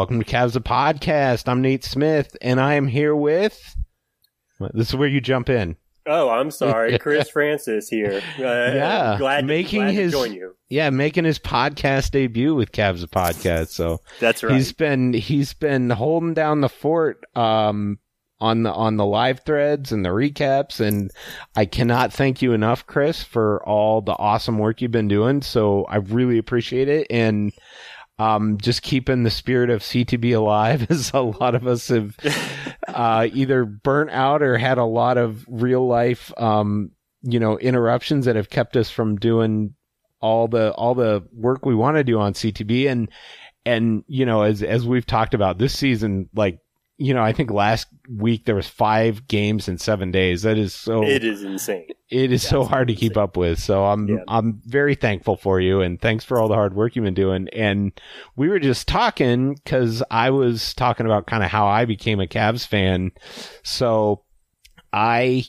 Welcome to Cavs the Podcast. I'm Nate Smith, and I am here with. This is where you jump in. Oh, I'm sorry, Chris Francis here. Uh, Yeah, glad making glad his- to join you. Yeah, making his podcast debut with Cavs the Podcast. So That's right. he's been he's been holding down the fort um, on the on the live threads and the recaps, and I cannot thank you enough, Chris, for all the awesome work you've been doing. So I really appreciate it, and um, just keeping the spirit of CTB alive, as a lot of us have uh, either burnt out or had a lot of real life, um, you know, interruptions that have kept us from doing all the all the work we want to do on CTB and and you know as as we've talked about this season like you know I think last week there was 5 games in 7 days that is so it is insane. it is so hard to keep up with. So I'm Yeah. I'm very thankful for you and thanks for all the hard work you've been doing. And we were just talking because I was talking about kind of how I became a Cavs fan. So I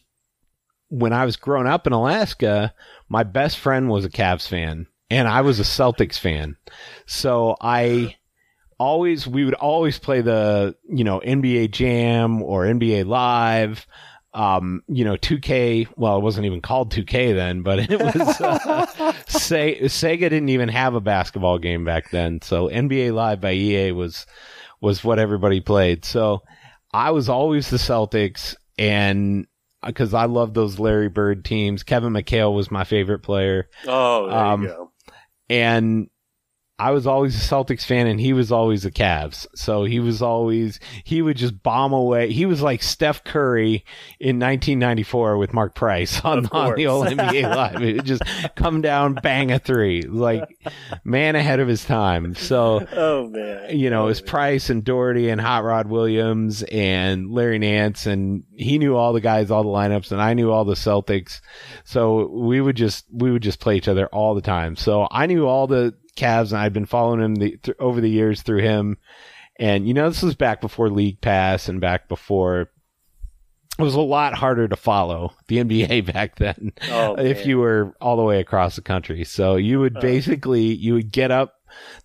when I was growing up in Alaska, my best friend was a Cavs fan and I was a Celtics fan. So I always we would always play the you know NBA Jam or NBA Live um, you know, 2K. Well, it wasn't even called 2K then, but it was. Uh, Se- Sega didn't even have a basketball game back then, so NBA Live by EA was was what everybody played. So I was always the Celtics, and because I love those Larry Bird teams, Kevin McHale was my favorite player, Oh, there Um, you go. and I was always a Celtics fan and he was always a Cavs. So he was always, he would just bomb away. He was like Steph Curry in 1994 with Mark Price on, on the old. NBA Live. It would just come down, bang a three. Like, man ahead of his time. So, Oh man. you know, Oh, it was oh, man. Price and Daugherty and Hot Rod Williams and Larry Nance and he knew all the guys, all the lineups and I knew all the Celtics. So we would just, we would just play each other all the time. So I knew all the Cavs and I'd been following him the, th- over the years through him. And you know, this was back before League Pass and back before it was a lot harder to follow the NBA back then Oh, if you were all the way across the country. So you would Oh. basically you would get up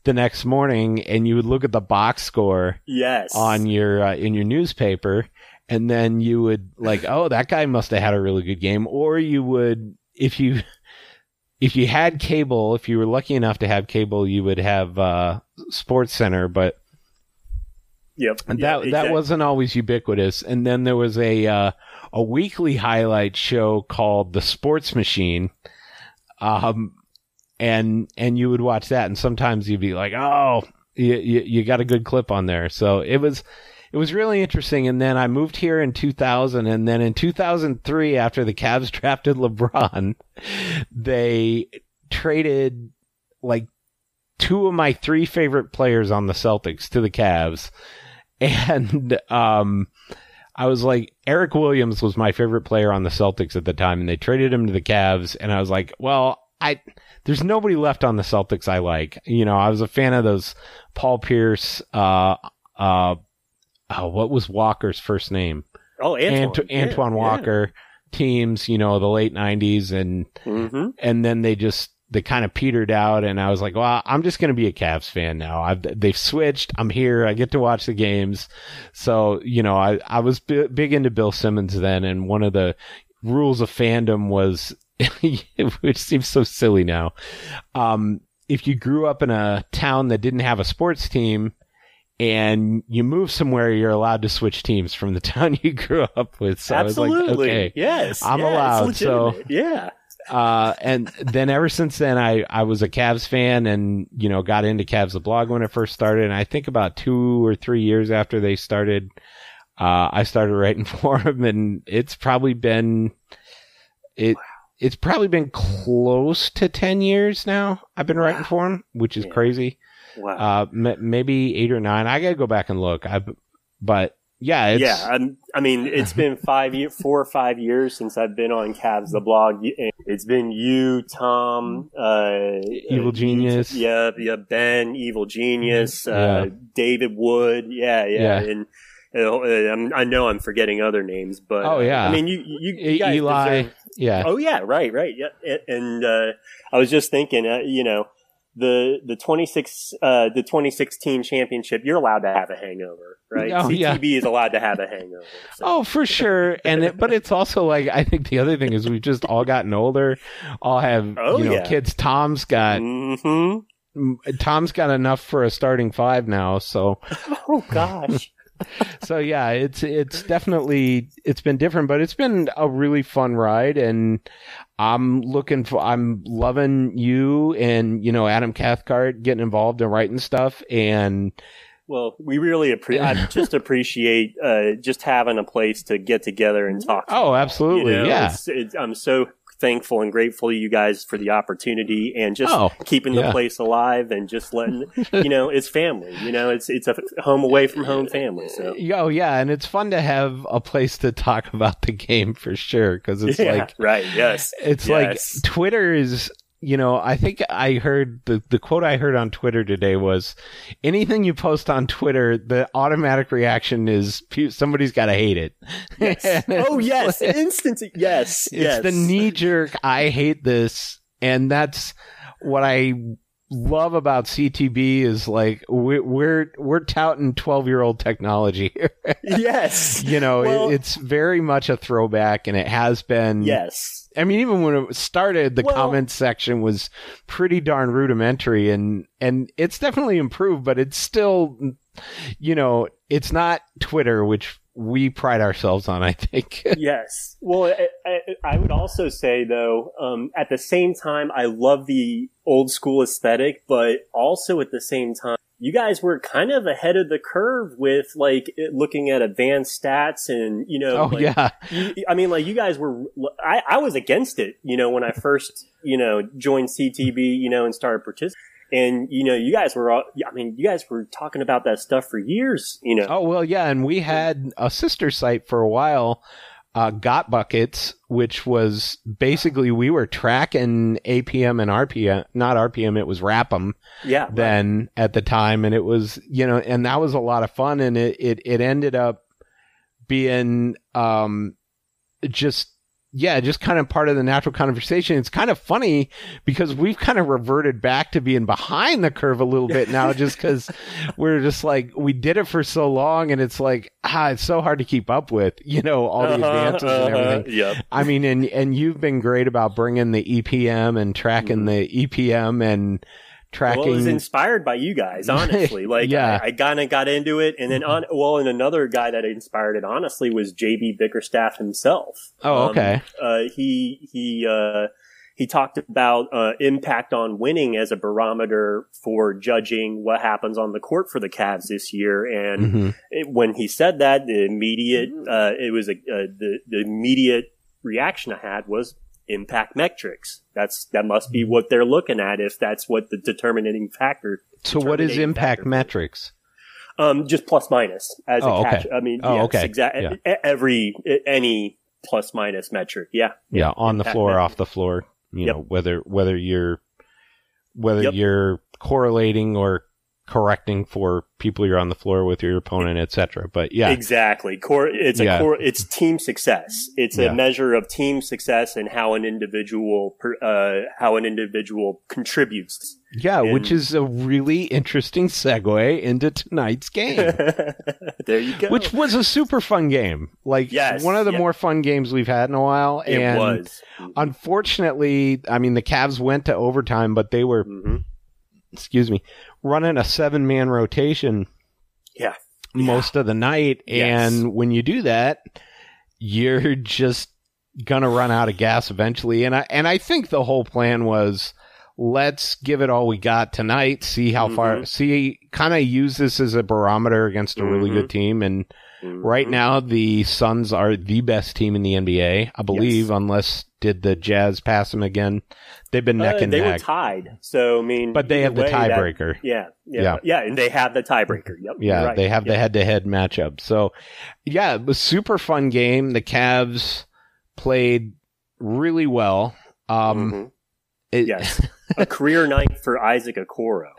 the next morning and you would look at the box score Yes. on your uh, in your newspaper and then you would like oh that guy must have had a really good game or you would if you if you had cable if you were lucky enough to have cable you would have uh sports center but Yep. yeah, that that wasn't always ubiquitous. And then there was a uh, a weekly highlight show called The Sports Machine, um, and and you would watch that, and sometimes you'd be like, oh, you, you you got a good clip on there. So it was it was really interesting. And then I moved here in 2000, and then in 2003, after the Cavs drafted LeBron, they traded like two of my three favorite players on the Celtics to the Cavs. And um I was like Eric Williams was my favorite player on the Celtics at the time and they traded him to the Cavs and I was like, well, I there's nobody left on the Celtics I like. You know, I was a fan of those Paul Pierce uh uh oh, what was Walker's first name? Oh, Antoine. Ant- Antoine Yeah, Walker teams, you know, the late 90s and Yeah. hmm and then they just they kind of petered out, and I was like, well, I'm just going to be a Cavs fan now. I've they've switched. I'm here. I get to watch the games. So you know, I I was b- big into Bill Simmons then, and one of the rules of fandom was, which seems so silly now. Um, if you grew up in a town that didn't have a sports team and you move somewhere, you're allowed to switch teams from the town you grew up with. So Absolutely. Like, okay, yes. I'm yeah, allowed, so- yeah. uh, and then ever since then, I, I was a Cavs fan and, you know, got into Cavs the blog when it first started. And I think about two or three years after they started, uh, I started writing for them and it's probably been, it, it's probably been close to 10 years now. I've been writing for them, which is Yeah. crazy. Wow. Uh, m- maybe eight or nine. I gotta go back and look. I, but yeah, it's, yeah, I'm, I mean, it's been five year, four or five years since I've been on Cavs the blog. It's been you, Tom, uh, Evil uh, Genius. yeah, yeah, Ben, Evil Genius, uh, Yeah. David Wood, yeah, yeah, Yeah. and. I know I'm forgetting other names, but Oh, yeah. I mean you you, you guys Eli. deserve- Yeah. Oh yeah, right, right. Yeah, and, and uh, I was just thinking, uh, you know, the the 26 uh, the 2016 championship, you're allowed to have a hangover, right? Oh, yeah. CTB is allowed to have a hangover. so- Oh, for sure. And it, but it's also like I think the other thing is we've just all gotten older, all have Oh, you know yeah. kids. Tom's got Mhm. Tom's got enough for a starting five now. So Oh gosh. so yeah, it's it's definitely it's been different, but it's been a really fun ride, and I'm looking for I'm loving you and you know Adam Cathcart getting involved in writing stuff and. Well, we really appreciate. I just appreciate uh, just having a place to get together and talk. Oh, absolutely, You know, yeah. it's, it's, I'm so thankful and grateful to you guys for the opportunity and just Oh, keeping the yeah. place alive and just letting you know it's family. You know, it's it's a home away from home family. So Oh yeah, and it's fun to have a place to talk about the game for sure because it's yeah, like right. Yes. it's Yes. like Twitter is you know I think I heard the the quote I heard on Twitter today was anything you post on Twitter the automatic reaction is somebody's got to hate it. Yes. Oh yes, like- instant. Yes. it's yes. the knee jerk I hate this and that's what I love about CTB is like we're we're, we're touting 12 year old technology here. Yes. you know, it- it's very much a throwback, and it has been. Yes. I mean, even when it started, the Well- comments section was pretty darn rudimentary, and and it's definitely improved, but it's still, you know, it's not Twitter, which we pride ourselves on. I think. yes. Well, I, I, I would also say though, um, at the same time, I love the old school aesthetic, but also at the same time, you guys were kind of ahead of the curve with like looking at advanced stats and you know, oh like, yeah, you, I mean, like you guys were. I, I was against it, you know, when I first, you know, joined CTB, you know, and started participating. And you know, you guys were all. I mean, you guys were talking about that stuff for years, you know. oh well, yeah, and we had a sister site for a while. Uh, got buckets, which was basically we were tracking APM and RPM, not RPM, it was RAPM. yeah. right. then at the time and it was you know and that was a lot of fun and it it, it ended up being um just yeah just kind of part of the natural conversation. It's kind of funny because we've kind of reverted back to being behind the curve a little bit now just because we're just like we did it for so long and it's like ah it's so hard to keep up with you know all the Uh-huh, advances and uh-huh, everything. Yep. I mean, and and you've been great about bringing the EPM and tracking the EPM and tracking. Mm-hmm. Well, it was inspired by you guys, honestly. Like, Yeah. I, I kind of got into it, and then on. Well, and another guy that inspired it, honestly, was JB Bickerstaff himself. Oh, Um, okay. uh, he he uh, he talked about uh, impact on winning as a barometer for judging what happens on the court for the Cavs this year, and Mhm. it, when he said that, the immediate uh, it was a the the immediate reaction I had was impact metrics. That's that must be what they're looking at if that's what the determining factor. So, what is impact factor. metrics? Um, just plus minus as Oh, a okay. catch. I mean, Oh, yes, okay. exactly. Every any plus minus metric, yeah. Yeah, on the floor, metric. off the floor. You Yep. know whether whether you're whether Yep. you're correlating or correcting for people you're on the floor with your opponent, etc. But yeah, Exactly. Core, it's a Yeah. core, it's team success. It's a measure of team success and how an individual, per- uh, how an individual contributes. yeah, which is a really interesting segue into tonight's game. there you go. Which was a super fun game. Like Yes, one of the yeah. more fun games we've had in a while. it and was. Unfortunately, I mean the Cavs went to overtime, but they were hmm excuse me, running a seven man rotation Yeah. most of the night. Yes. And when you do that, you're just gonna run out of gas eventually. And I and I think the whole plan was let's give it all we got tonight, see how far Mhm. see kind of use this as a barometer against a really Mhm. good team. And Mhm. right now the Suns are the best team in the NBA, I believe, Yes. unless did the Jazz pass them again. They've been neck Uh, and they were tied. So, I mean, But they have the tiebreaker. Yeah, yeah, Yeah. yeah, and they have the tiebreaker. Yep. Yeah, right. they have the head to head matchup. So, yeah, it was super fun game. The Cavs played really well. Um, Mhm. it- Yes. a career night for Isaac Okoro.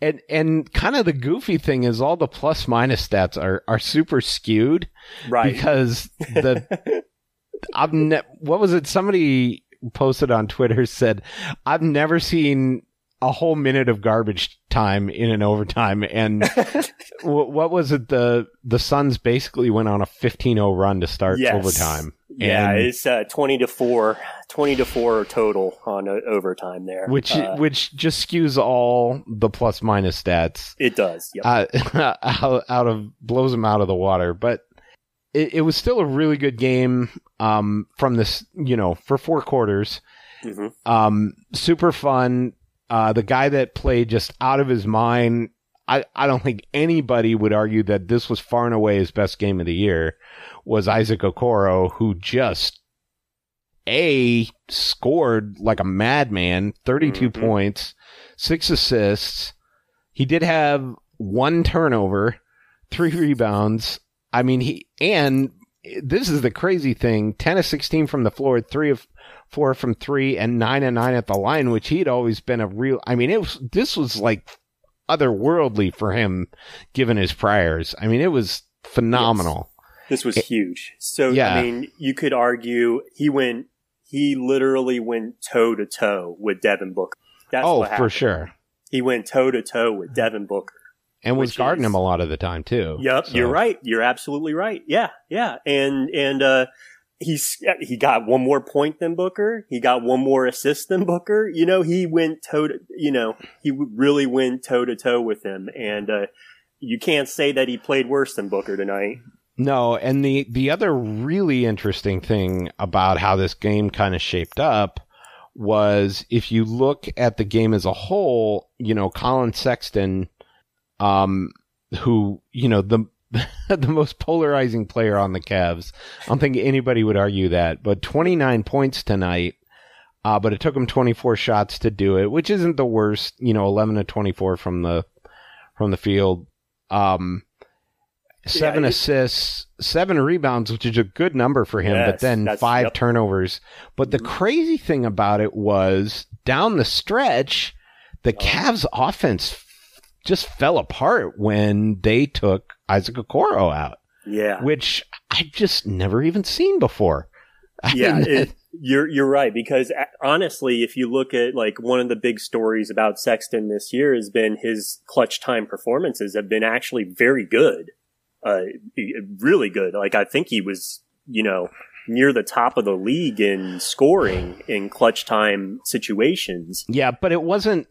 And and kind of the goofy thing is all the plus minus stats are are super skewed Right. because the I've ne- what was it? Somebody posted on Twitter said I've never seen a whole minute of garbage time in an overtime and wh- what was it the the Suns basically went on a 15-0 run to start Yes. overtime yeah, and- it's uh, 20 to 4, 20 to 4 total on uh, overtime there. which Uh, which just skews all the plus minus stats it does. Yep. uh, out, out of blows them out of the water. But it, it was still a really good game um, from this, you know, for four quarters. Mhm. Um, super fun. Uh, the guy that played just out of his mind. I, I don't think anybody would argue that this was far and away his best game of the year was Isaac Okoro, who just a scored like a madman, 32 Mhm. points, six assists. He did have one turnover, three rebounds. I mean, he, and this is the crazy thing 10 of 16 from the floor, three of four from three, and nine and nine at the line, which he'd always been a real, I mean, it was, this was like otherworldly for him given his priors. I mean, it was phenomenal. This was huge. So, Yeah. I mean, you could argue he went, he literally went toe to toe with Devin Booker. That's oh, for sure. He went toe to toe with Devin Booker. And was guarding is- him a lot of the time too. Yep, So- you're right. You're absolutely right. Yeah, yeah. And and uh he's he got one more point than Booker. He got one more assist than Booker. You know, he went toe to you know, he really went toe to toe with him and uh you can't say that he played worse than Booker tonight. No, and the the other really interesting thing about how this game kind of shaped up was if you look at the game as a whole, you know, Colin Sexton, um, who you know the the most polarizing player on the Cavs. I don't think anybody would argue that, but 29 points tonight. Uh, but it took him 24 shots to do it, which isn't the worst. You know, 11 to 24 from the from the field. Um, seven it- assists, seven rebounds, which is a good number for him, but then five yep. turnovers. But the crazy thing about it was down the stretch, the Oh. Cavs offense just fell apart when they took Isaac Okoro out, Yeah. which I've just never even seen before. I yeah, mean, it, you're you're right because uh, honestly, if you look at like one of the big stories about Sexton this year has been his clutch time performances have been actually very good, uh, really good. Like I think he was, you know, near the top of the league in scoring in clutch time situations. Yeah, but it wasn't.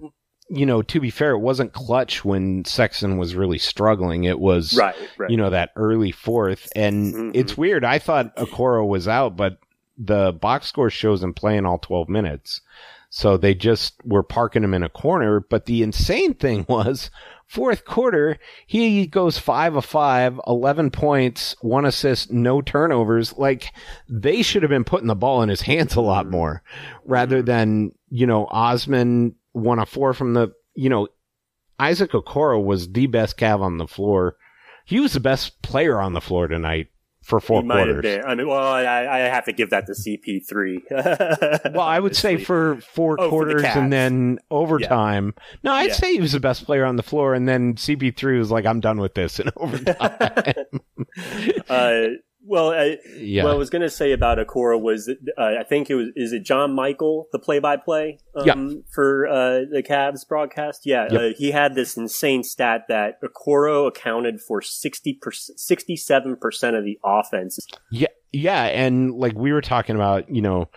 You know, to be fair, it wasn't clutch when Sexton was really struggling. It was Right, right. you know, that early fourth. And Mhm. it's weird. I thought Okoro was out, but the box score shows him playing all 12 minutes. So they just were parking him in a corner. But the insane thing was fourth quarter, he goes five of five, 11 points, one assist, no turnovers. Like they should have been putting the ball in his hands a lot mm-hmm. more rather mm-hmm. than, you know, Osman one of four from the, you know, Isaac Okoro was the best Cav on the floor. He was the best player on the floor tonight for four he might have quarters. been. I mean, well, I, I have to give that to CP3. Well, I would say for four Oh, for the quarters and then overtime. No, I'd Yeah. say he was the best player on the floor, and then CP3 was like, "I'm done with this," in overtime. uh, well, I, yeah, what I was going to say about Okoro was, uh, I think it was, is it John Michael, the play-by-play um, Yeah. for uh, the Cavs broadcast? Yeah, Yep. uh, he had this insane stat that Okoro accounted for 60 67% of the offense. yeah, yeah, and like we were talking about, you know,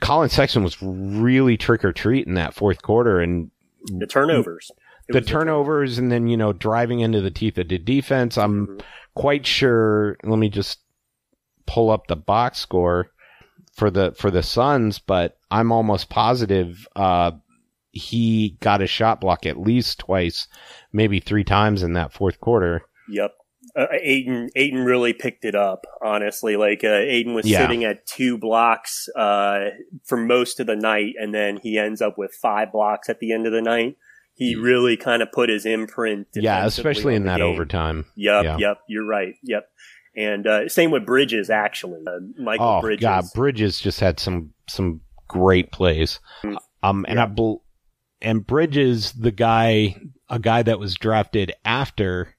Colin Sexton was really trick or treat in that fourth quarter, and The turnovers. It the turnovers, and then you know driving into the teeth of the defense. I'm Mhm. quite sure. Let me just pull up the box score for the for the Suns, but I'm almost positive uh, he got a shot block at least twice, maybe three times in that fourth quarter. Yep. Uh, Ayton, Ayton really picked it up, honestly. Like, uh, Ayton was Yeah. sitting at two blocks, uh, for most of the night, and then he ends up with five blocks at the end of the night. He really kind of put his imprint. Yeah, especially in that game. overtime. Yep, Yeah. yep, you're right. Yep. And, uh, same with Bridges, actually. Uh, Mikal Oh Bridges. God, Bridges just had some some great plays. Mm. Um, and Yeah. I bel and Bridges, the guy, a guy that was drafted after,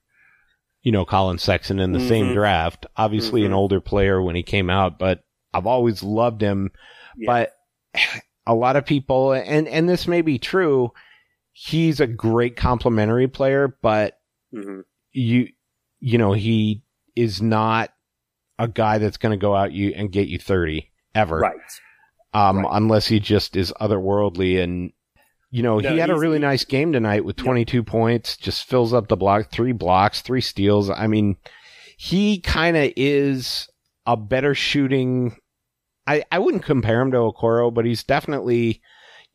you know, Colin Sexton in the same Mhm. draft. Obviously, an Mhm. older player when he came out, but I've always loved him. Yeah. But a lot of people, and and this may be true, he's a great complementary player, but hmm you you know he is not a guy that's going to go out you and get you 30 ever Right. um right. unless he just is otherworldly and you know No, he had a really nice game tonight with Yeah. 22 points just fills up the block three blocks three steals i mean he kind of is a better shooting i i wouldn't compare him to okoro but he's definitely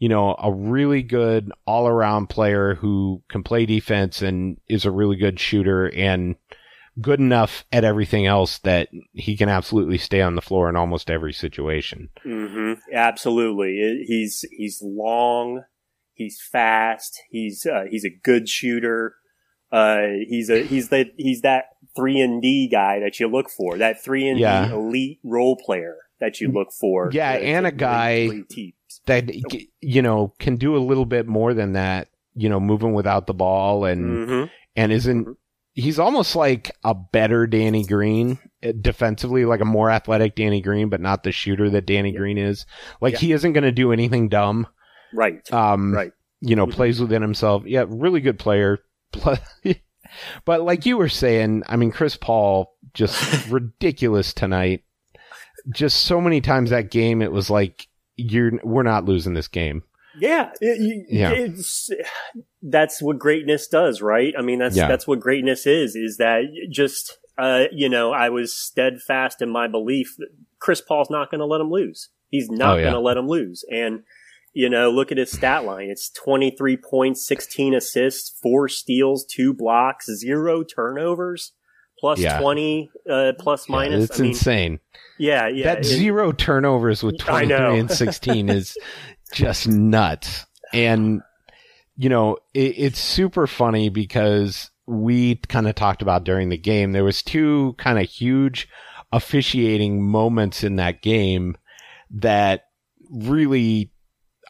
you know, a really good all around player who can play defense and is a really good shooter and good enough at everything else that he can absolutely stay on the floor in almost every situation. hmm Absolutely. He's he's long. He's fast. He's uh, he's a good shooter. Uh, he's a he's that he's that three and D guy that you look for. That three and D elite role player that you look for. Yeah, and a guy-. That, you know, can do a little bit more than that, you know, moving without the ball and, Mhm. and isn't, Mhm. He's almost like a better Danny Green uh, defensively, like a more athletic Danny Green, but not the shooter that Danny Green is. Like Yeah. he isn't going to do anything dumb. Right. Um, Right. you know, Mhm. plays within himself. Yeah, really good player. But like you were saying, I mean, Chris Paul just ridiculous tonight. Just so many times that game, it was like you're we're not losing this game. Yeah, it- you- Yeah. It's, that's what greatness does, right? I mean, that's Yeah. that's what greatness is. Is that just uh, you know, I was steadfast in my belief that Chris Paul's not going to let him lose. He's not Oh, yeah. going to let him lose, and you know, look at his stat line. It's twenty three points, sixteen assists, four steals, two blocks, zero turnovers, plus Yeah. twenty, uh, plus Yeah, minus. it's I mean, insane. yeah, yeah. that it- zero turnovers with I 23 and 16 is just nuts. And, you know, it, it's super funny because we kind of talked about during the game, there was two kind of huge officiating moments in that game that really,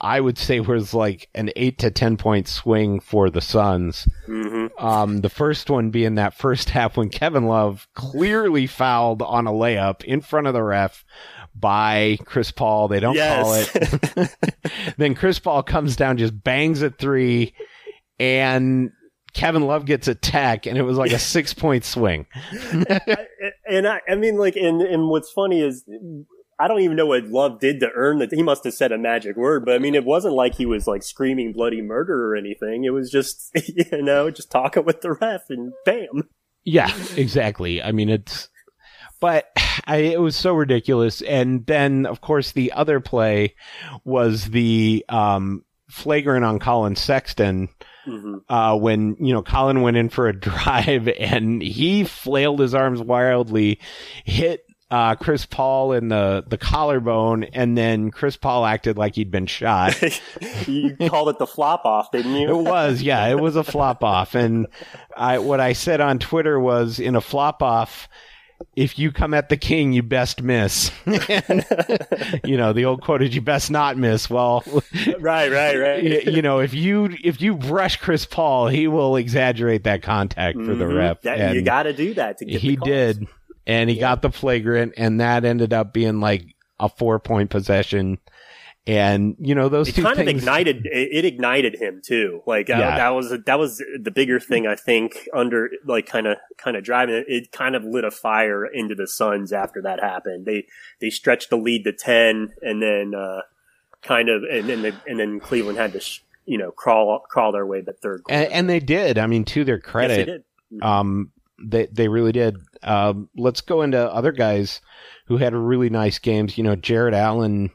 I would say was like an eight to 10 point swing for the Suns. Mhm. Um, the first one being that first half when Kevin Love clearly fouled on a layup in front of the ref by Chris Paul. They don't call it. then Chris Paul comes down, just bangs a three, and Kevin Love gets a tech, and it was like a six point swing. and I, I mean, like, and, and what's funny is, I don't even know what Love did to earn that. He must have said a magic word, but I mean, it wasn't like he was like screaming bloody murder or anything. It was just, you know, just talking with the ref and bam. Yeah, exactly. I mean, it's, but I, it was so ridiculous. And then, of course, the other play was the, um, flagrant on Colin Sexton, hmm uh, when, you know, Colin went in for a drive and he flailed his arms wildly, hit, uh, Chris Paul in the, the collarbone, and then Chris Paul acted like he'd been shot. you called it the flop off, didn't you? It was, yeah, it was a flop off. And I, what I said on Twitter was in a flop off, if you come at the king, you best miss. And, you know, the old quote is you best not miss. Well, right, right, right. you know, if you if you brush Chris Paul, he will exaggerate that contact for the Mhm. ref. That- and you got to do that to get. he did, and he Yeah. got the flagrant, and that ended up being like a four point possession. And you know those It two kind things. of ignited. It, it ignited him too. Like Yeah. that was that was the bigger thing I think. Under like kind of kind of driving it, it kind of lit a fire into the Suns after that happened. They they stretched the lead to ten, and then uh, kind of and then they, and then Cleveland had to sh- you know crawl crawl their way to third. and, quarter. and they did. I mean, to their Yes, they credit, did. um, they they really did. Um, let's go into other guys who had really nice games. You know, Jarrett Allen,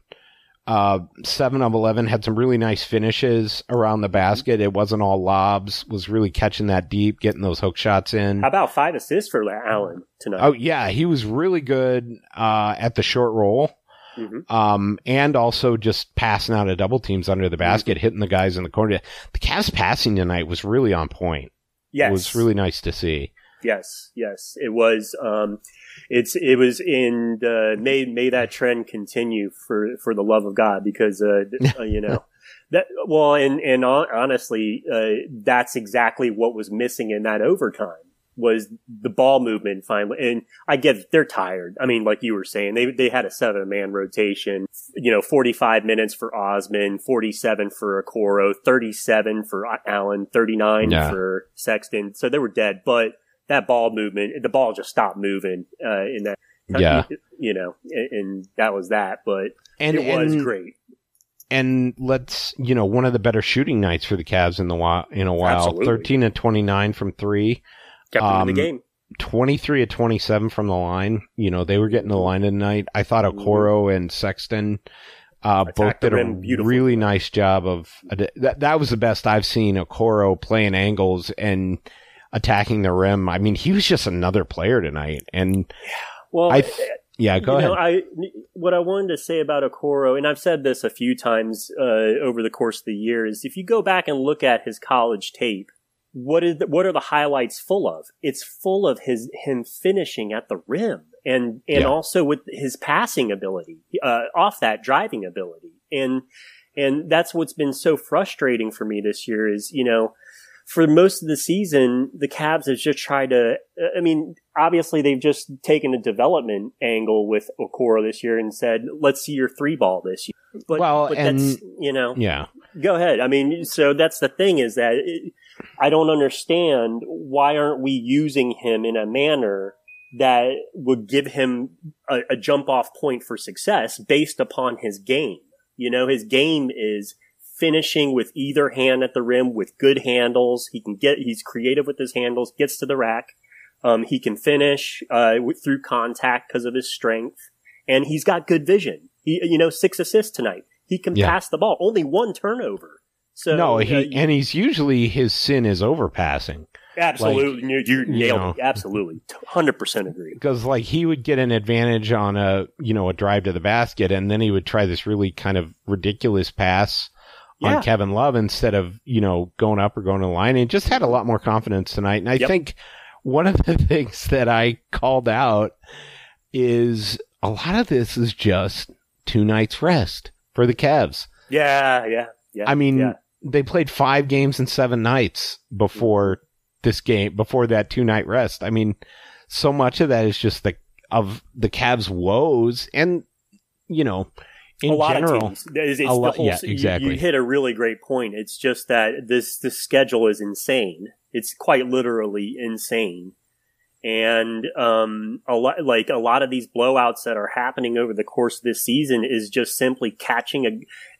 uh, seven of eleven, had some really nice finishes around Mm-hmm. the basket. It wasn't all lobs. Was really catching that deep, getting those hook shots in. How about five assists for Allen tonight? Oh yeah, he was really good uh, at the short roll, Mhm. um, and also just passing out of double teams under the basket, hitting the guys in the corner. The Cavs passing tonight was really on point. yes, It was really nice to see. Yes, yes, it was. Um, it's it was in uh, may may that trend continue for for the love of God because uh, uh, you know that well and and honestly uh, that's exactly what was missing in that overtime was the ball movement finally and I get they're tired. I mean like you were saying they they had a seven man rotation, you know 45 minutes for Osman, 47 for Okoro, 37 for Allen, 39 Yeah. for Sexton. So they were dead, but that ball movement, the ball just stopped moving uh, in that. Yeah. you know, and, and that was that. But And it was and, great. and let's you know one of the better shooting nights for the Cavs in the while in a while. Absolutely. Thirteen to twenty nine from three. Kept them in um, the game. 23 to 27 from the line. You know, they were getting the line tonight. I thought Okoro and Sexton uh, both did a really nice job of that. That was the best I've seen Okoro playing angles and attacking the rim. I mean, he was just another player tonight. And Well, I, th- yeah, go you ahead. know, I what I wanted to say about Okoro, and I've said this a few times uh, over the course of the year, is if you go back and look at his college tape, what is the, what are the highlights full of? It's full of his him finishing at the rim, and and Yeah. also with his passing ability, uh, off that driving ability, and and that's what's been so frustrating for me this year is you know for most of the season, the Cavs have just tried to. I mean, obviously they've just taken a development angle with Okoro this year and said, "Let's see your three ball this year." But, Well, but and- that's you know, yeah. go ahead. I mean, so that's the thing is that it, I don't understand why aren't we using him in a manner that would give him a, a jump off point for success based upon his game. You know, his game is finishing with either hand at the rim with good handles. He can get, he's creative with his handles, gets to the rack. Um, he can finish, uh, through contact because of his strength and he's got good vision. He, you know, six assists tonight. He can Yeah. pass the ball. Only one turnover. So no, uh, and he's usually his sin is overpassing. absolutely, you, you nailed know. it. Absolutely, hundred percent agree. because like he would get an advantage on a you know a drive to the basket and then he would try this really kind of ridiculous pass Yeah. on Kevin Love instead of you know going up or going to the line and just had a lot more confidence tonight and I Yep. think one of the things that I called out is a lot of this is just two nights rest for the Cavs. Yeah, yeah, yeah. I mean, yeah. they played five games in seven nights before mm-hmm. this game, before that two night rest. I mean, so much of that is just the of the Cavs' woes, and you know, in a lot general, of teams. It's, it's lot- the whole, yeah, you- exactly. You, hit a really great point. It's just that this this schedule is insane. It's quite literally insane. And um, a lot like a lot of these blowouts that are happening over the course of this season is just simply catching a.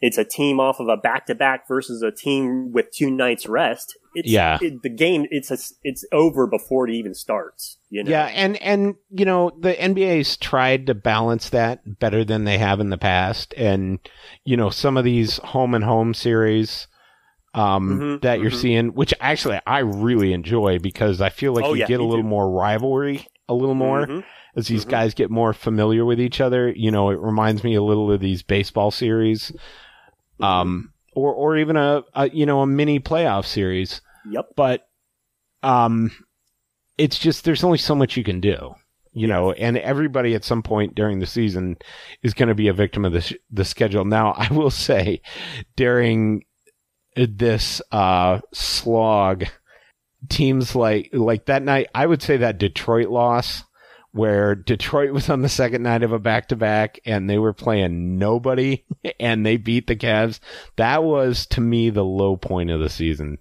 It's a team off of a back to back versus a team with two nights rest. It's, Yeah. it, the game it's a, it's over before it even starts. You know. yeah, and and you know, the NBA's tried to balance that better than they have in the past, and you know, some of these home and home series. Um, Mhm, that you're mhm. seeing, which actually I really enjoy because I feel like Oh, you yeah, get a little too. more rivalry, a little more. Mhm. as these Mhm. guys get more familiar with each other. You know, it reminds me a little of these baseball series, Mm-hmm. um, or or even a, a you know a mini playoff series. Yep. But um, it's just there's only so much you can do. you know, and everybody at some point during the season is going to be a victim of the, sh- the schedule. Now, I will say during this, uh, slog, teams like, like that night, I would say that Detroit loss where Detroit was on the second night of a back to back and they were playing nobody and they beat the Cavs. That was to me the low point of the season.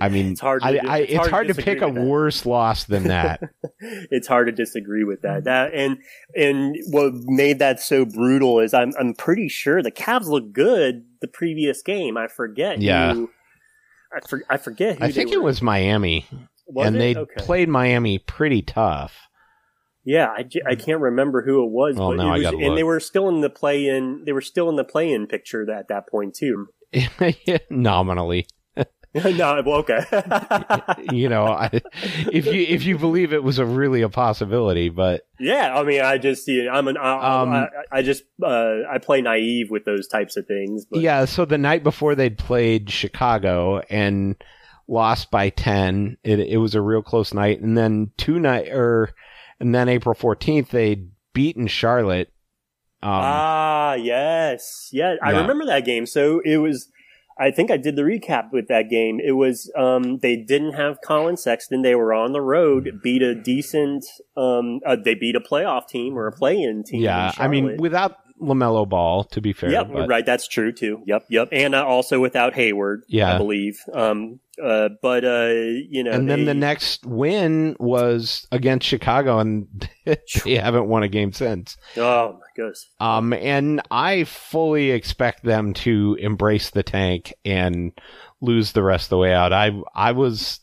I mean, it's hard. To, I, I, it's, hard, to, to pick a that. worse loss than that. it's hard to disagree with that. That and and what made that so brutal is I'm I'm pretty sure the Cavs looked good the previous game. I forget. Yeah. Who, I, for, I forget. Who I think it was Miami, Was and it? they Okay. played Miami pretty tough. Yeah, I, I can't remember who it was, Well, but it was, and they were still in the play in. They were still in the play in picture at that point too. Nominally, no, well, okay. you know, I, if you if you believe it was a really a possibility, but yeah, I mean, I just see. I'm an. I, Um, I, I just uh, I play naive with those types of things. But yeah. So the night before they'd played Chicago and lost by ten, it it was a real close night, and then two night or and then April fourteenth they'd beaten Charlotte. Um, ah, yes, yeah, I Yeah. remember that game. So it was. I think I did the recap with that game. It was um, they didn't have Colin Sexton. They were on the road, beat a decent. Um, uh, they beat a playoff team or a play-in team. in yeah, I mean, without LaMelo Ball, to be fair. Yep, but- right. That's true too. Yep, yep. And uh, also without Hayward, Yeah. I believe. Um, uh, but uh, you know, and then they- the next win was against Chicago, and they haven't won a game since. Oh my goodness. Um, and I fully expect them to embrace the tank and lose the rest of the way out. I I was,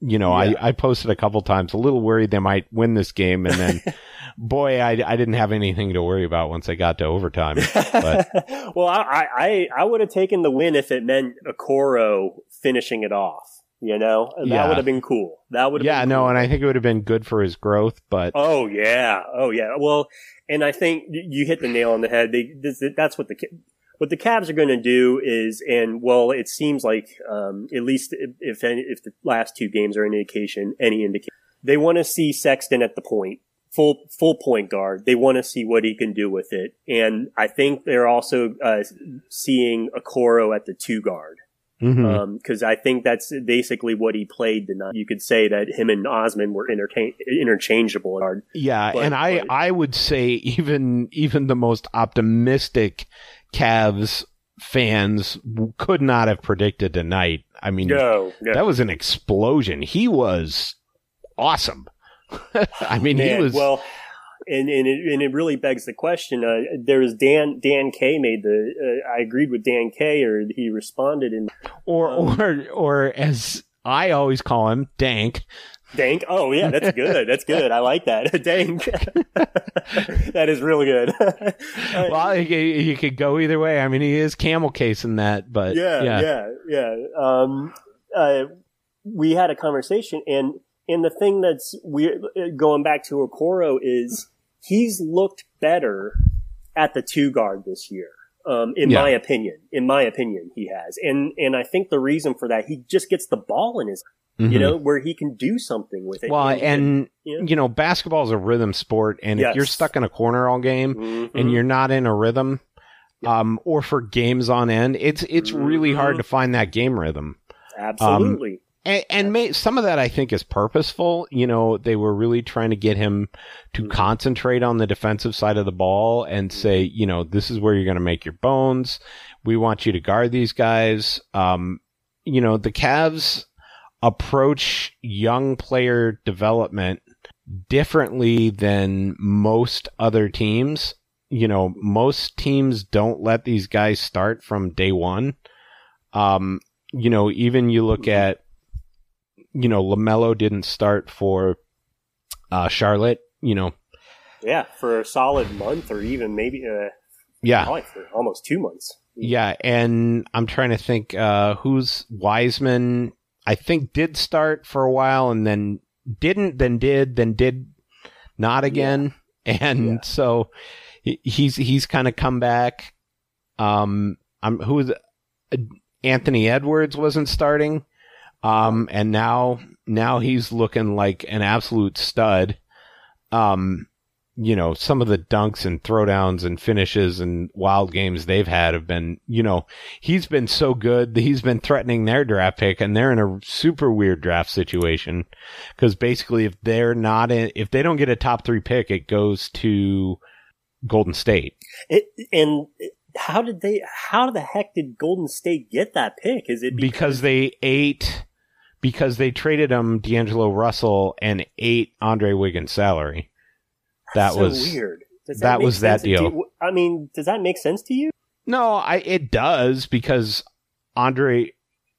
you know, Yeah. I I posted a couple times, a little worried they might win this game, and then, boy, I I didn't have anything to worry about once I got to overtime. But well, I I, I would have taken the win if it meant Okoro finishing it off. You know, that Yeah. would have been cool. That would have yeah, no, cool. and I think it would have been good for his growth. But Oh yeah, oh yeah. Well, and I think you hit the nail on the head. They, this, that's what the what the Cavs are going to do is, and well, it seems like um, at least if if, any, if the last two games are any indication, any indication, they want to see Sexton at the point, full full point guard. They want to see what he can do with it, and I think they're also uh, seeing Okoro at the two guard Mm-hmm. Um, because I think that's basically what he played tonight. You could say that him and Osman were interca- interchangeable. Yeah, But- and I but- I would say even even the most optimistic Cavs fans could not have predicted tonight. I mean, No, no. that was an explosion. He was awesome. I mean, Man, he was well, and and it, and it really begs the question. Uh, there's Dan Dan K made the. Uh, I agreed with Dan K, or he responded in or um, or or as I always call him, Dank. Dank. Oh yeah, that's good. That's good. I like that. Dank. that is really good. Uh, Well, you, you could go either way. I mean, he is camel case in that, but yeah, yeah, yeah, yeah. Um, uh, we had a conversation, and and the thing that's weird, going back to Okoro is he's looked better at the two guard this year. Um, in Yeah. my opinion, in my opinion, he has, and and I think the reason for that, he just gets the ball in his, Mhm. you know, where he can do something with it. Well, and yeah. you know, basketball is a rhythm sport, and if you're stuck in a corner all game. Mhm. and you're not in a rhythm, um, or for games on end, it's it's really hard Mhm. to find that game rhythm. absolutely, And, and may, some of that I think is purposeful. You know, they were really trying to get him to Mhm. concentrate on the defensive side of the ball and say, you know, this is where you're going to make your bones. We want you to guard these guys. Um, you know, the Cavs approach young player development differently than most other teams. You know, most teams don't let these guys start from day one. Um, you know, even you look at, you know, LaMelo didn't start for, uh, Charlotte, you know, yeah, for a solid month or even maybe uh, yeah, for almost two months. yeah. And I'm trying to think, uh, who's Wiseman, I think did start for a while and then didn't, then did, then did not again. And Yeah. so he's, he's kind of come back. Um, I'm, who's, uh, Anthony Edwards wasn't starting. Um, and now, now he's looking like an absolute stud. Um, you know, some of the dunks and throwdowns and finishes and wild games they've had have been, you know, he's been so good. He's been threatening their draft pick and they're in a super weird draft situation because basically if they're not in, if they don't get a top three pick, it goes to Golden State. It, and how did they, how the heck did Golden State get that pick? Is it because, because they ate, because they traded him D'Angelo Russell and ate Andre Wiggins' salary that so was weird. That make was that deal. I mean, does that make sense to you? No, I it does because Andre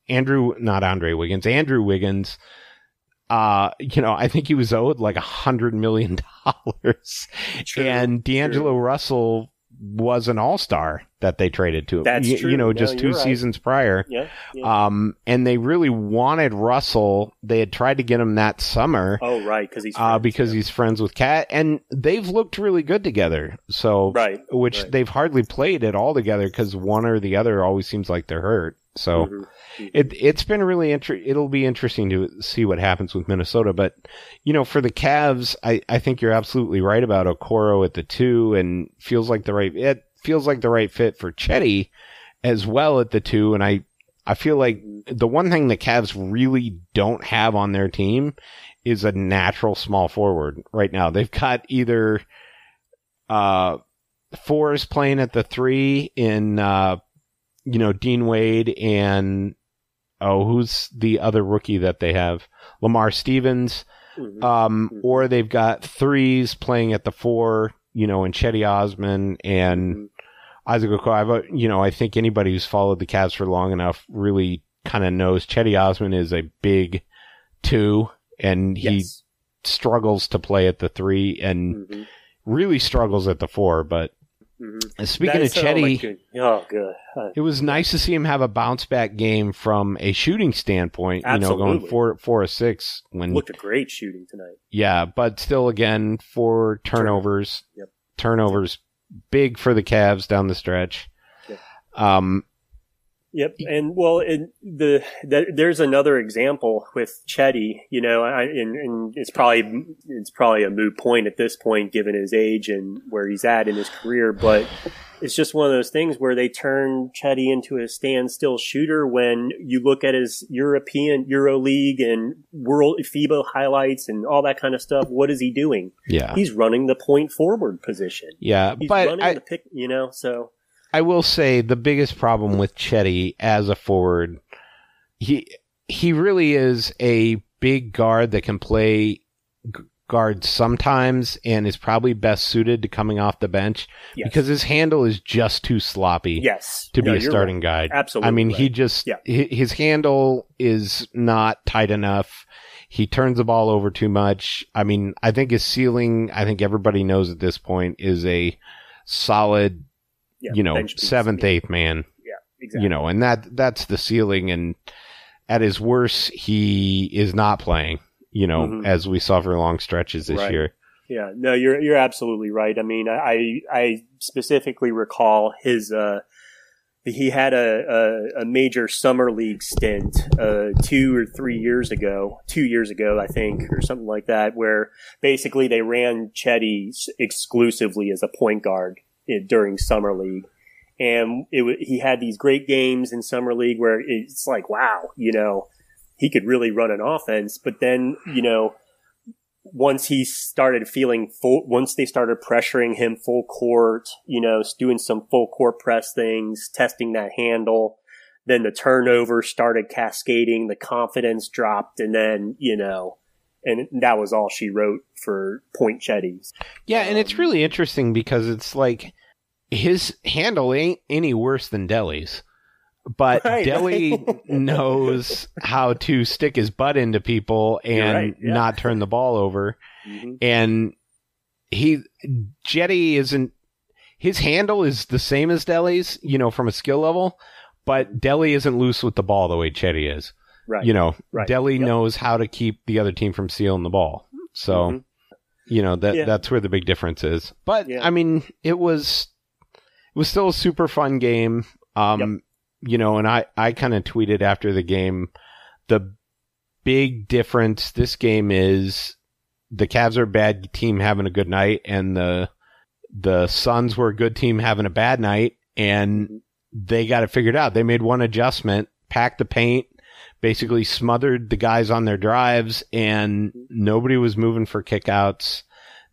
Andrew not Andre Wiggins, Andrew Wiggins uh you know, I think he was owed like a hundred million dollars. And D'Angelo true. Russell was an all star that they traded to him. That's Y- true. You know, No, just 2 right. seasons prior. Yeah. yeah. Um and they really wanted Russell. They had tried to get him that summer. oh, right. Because he's uh, friends, because yeah. he's friends with Kat, and they've looked really good together. So, Right, which right. they've hardly played at all together because one or the other always seems like they're hurt. So, Mhm. it it's been really interesting. It'll be interesting to see what happens with Minnesota. But you know, for the Cavs, I I think you're absolutely right about Okoro at the two, and feels like the right it feels like the right fit for Cedi as well at the two, and I. I feel like the one thing the Cavs really don't have on their team is a natural small forward right now. They've got either uh Forrest playing at the three in uh you know Dean Wade and oh who's the other rookie that they have Lamar Stevens Mhm. um or they've got threes playing at the four you know and Cedi Osman and Mhm. Isaac Okoro. You know I think anybody who's followed the Cavs for long enough really kind of knows Cedi Osman is a big two and he Yes. struggles to play at the three and Mhm. really struggles at the four. But Mhm. speaking of Cedi, oh, good. Uh, it was nice to see him have a bounce back game from a shooting standpoint. You know, going four four or six when looked a great shooting tonight. yeah, but still again four turnovers. Yep. Turnovers big for the Cavs down the stretch. Um, Yep, and well, it, the, the there's another example with Cedi. You know, I, and, and it's probably it's probably a moot point at this point, given his age and where he's at in his career. But it's just one of those things where they turn Cedi into a standstill shooter. When you look at his European EuroLeague and World FIBA highlights and all that kind of stuff, what is he doing? yeah, He's running the point forward position. yeah, He's but running I, the pick. You know, so I will say the biggest problem with Cedi as a forward, he he really is a big guard that can play guard sometimes and is probably best suited to coming off the bench yes. because his handle is just too sloppy yes, to be No, a starting right. guide. Absolutely I mean, he just Yeah. his handle is not tight enough. He turns the ball over too much. I mean, I think his ceiling, I think everybody knows at this point is a solid Yeah, you know, seventh, Yeah, eighth man, Yeah, exactly. you know, and that, that's the ceiling. And at his worst, he is not playing, you know, Mhm. as we saw for long stretches this Right. year. Yeah, no, you're you're absolutely right. I mean, I I specifically recall his uh he had a a, a major summer league stint uh two or three years ago, two years ago I think, or something like that, where basically they ran Cedi exclusively as a point guard during summer league. And it, he had these great games in summer league where it's like, wow, you know, he could really run an offense. But then, you know, once he started feeling full, once they started pressuring him full court, you know, doing some full court press things, testing that handle, then the turnover started cascading, the confidence dropped, and then, you know, and that was all she wrote for Point Cedis. Yeah. And it's Um, really interesting because it's like his handle ain't any worse than Delly's. But Right, Delly right. knows how to stick his butt into people and right, yeah. not turn the ball over. Mm-hmm. and he Cedi isn't his handle is the same as Delly's, you know, from a skill level, but Delly isn't loose with the ball the way Cedi is. Right. You know, Right. Delly Yep. knows how to keep the other team from stealing the ball. So, Mhm. you know, that Yeah. that's where the big difference is. But Yeah. I mean, it was it was still a super fun game. Um, you know, and I I kind of tweeted after the game the big difference this game is the Cavs are a bad team having a good night, and the the Suns were a good team having a bad night, and they got it figured out. They made one adjustment, packed the paint, basically smothered the guys on their drives, and nobody was moving for kickouts.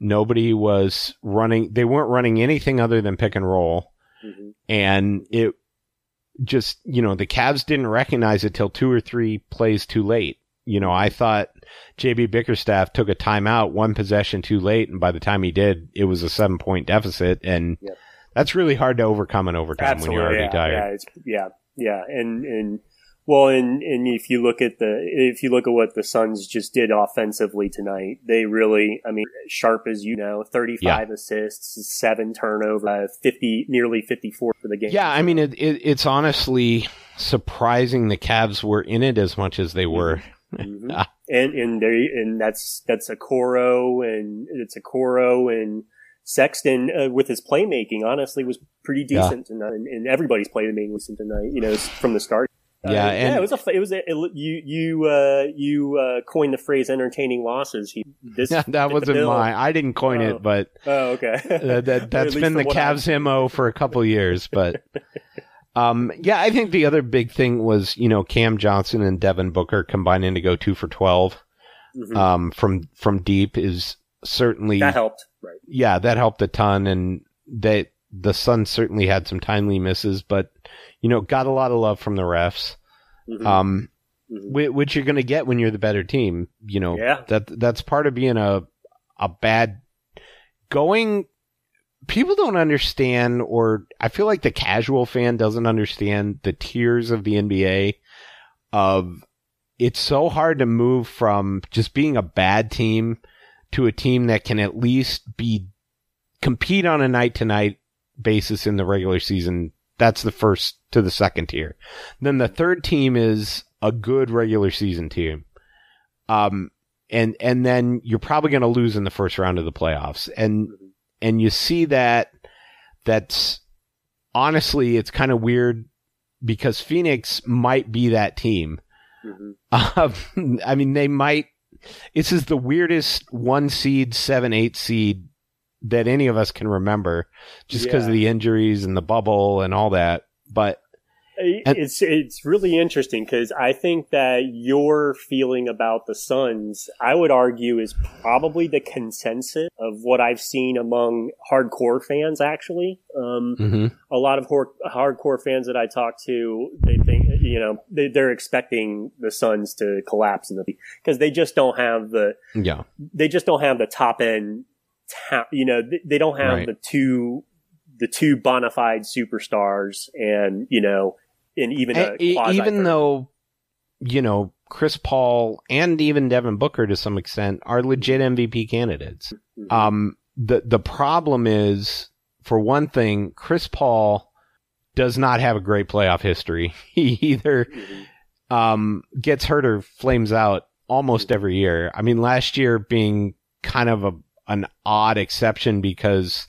Nobody was running. They weren't running anything other than pick and roll, hmm and it just you know the Cavs didn't recognize it till two or three plays too late. You know, I thought JB Bickerstaff took a timeout one possession too late, and by the time he did, it was a seven point deficit, and Yep. that's really hard to overcome in overtime when you're already yeah, tired. Yeah, yeah, yeah, and and well, and and if you look at the if you look at what the Suns just did offensively tonight, they really, I mean, sharp as you know, thirty five assists, seven turnovers, uh, fifty, nearly fifty four for the game. Yeah, I mean, it, it, it's honestly surprising the Cavs were in it as much as they were. Mhm. and and they and that's that's Okoro and it's Okoro and Sexton uh, with his playmaking honestly was pretty Yeah. decent tonight, and, and everybody's playmaking was decent tonight. You know, from the start. Yeah, Uh, and- yeah, it was a it was a it, you you uh, you uh, coined the phrase "entertaining losses." He, this that wasn't mine. I didn't coin Oh. it, but Oh, okay. that, At that's been the from what I've Cavs mo for a couple years. But um, yeah, I think the other big thing was you know Cam Johnson and Devin Booker combining to go two for twelve Mhm. um, from from deep is certainly that helped, right? yeah, that helped a ton, and that the Suns certainly had some timely misses, but you know, got a lot of love from the refs, Mhm. um, Mhm. which you're going to get when you're the better team. You know, Yeah. that that's part of being a a bad going. People don't understand, or I feel like the casual fan doesn't understand the tiers of the NBA. Of it's so hard to move from just being a bad team to a team that can at least be compete on a night to night basis in the regular season. That's the first to the second tier. Then the third team is a good regular season team. Um, and, and then you're probably going to lose in the first round of the playoffs. And, and you see that that's honestly, it's kind of weird because Phoenix might be that team. Mhm. Um, I mean, they might. This is the weirdest one seed, seven, eight seed that any of us can remember, just because Yeah. of the injuries and the bubble and all that. But And- it's it's really interesting because I think that your feeling about the Suns, I would argue, is probably the consensus of what I've seen among hardcore fans. Actually, um, mhm. a lot of hor- hardcore fans that I talk to, they think you know they, they're expecting the Suns to collapse in the because they just don't have the yeah, they just don't have the top end. Ta- you know, they, they don't have Right. the two the two bona fide superstars, and you know, and even And even though you know Chris Paul and even Devin Booker to some extent are legit MVP candidates. Mhm. Um, the the problem is, for one thing, Chris Paul does not have a great playoff history. He either Mhm. um, gets hurt or flames out almost every year. I mean, last year being kind of a an odd exception because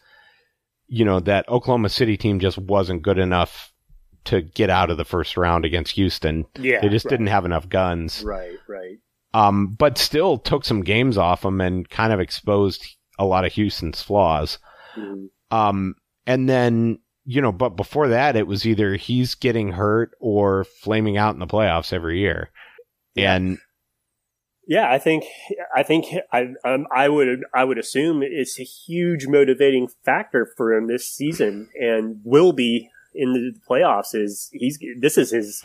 you know that Oklahoma City team just wasn't good enough to get out of the first round against Houston. yeah, they just right. didn't have enough guns. Right, right. Um, but still took some games off them and kind of exposed a lot of Houston's flaws. Mhm. Um, and then, you know, but before that, it was either he's getting hurt or flaming out in the playoffs every year. And Yeah, I think I think I um, I would I would assume it's a huge motivating factor for him this season, and will be in the playoffs. Is he's this is his.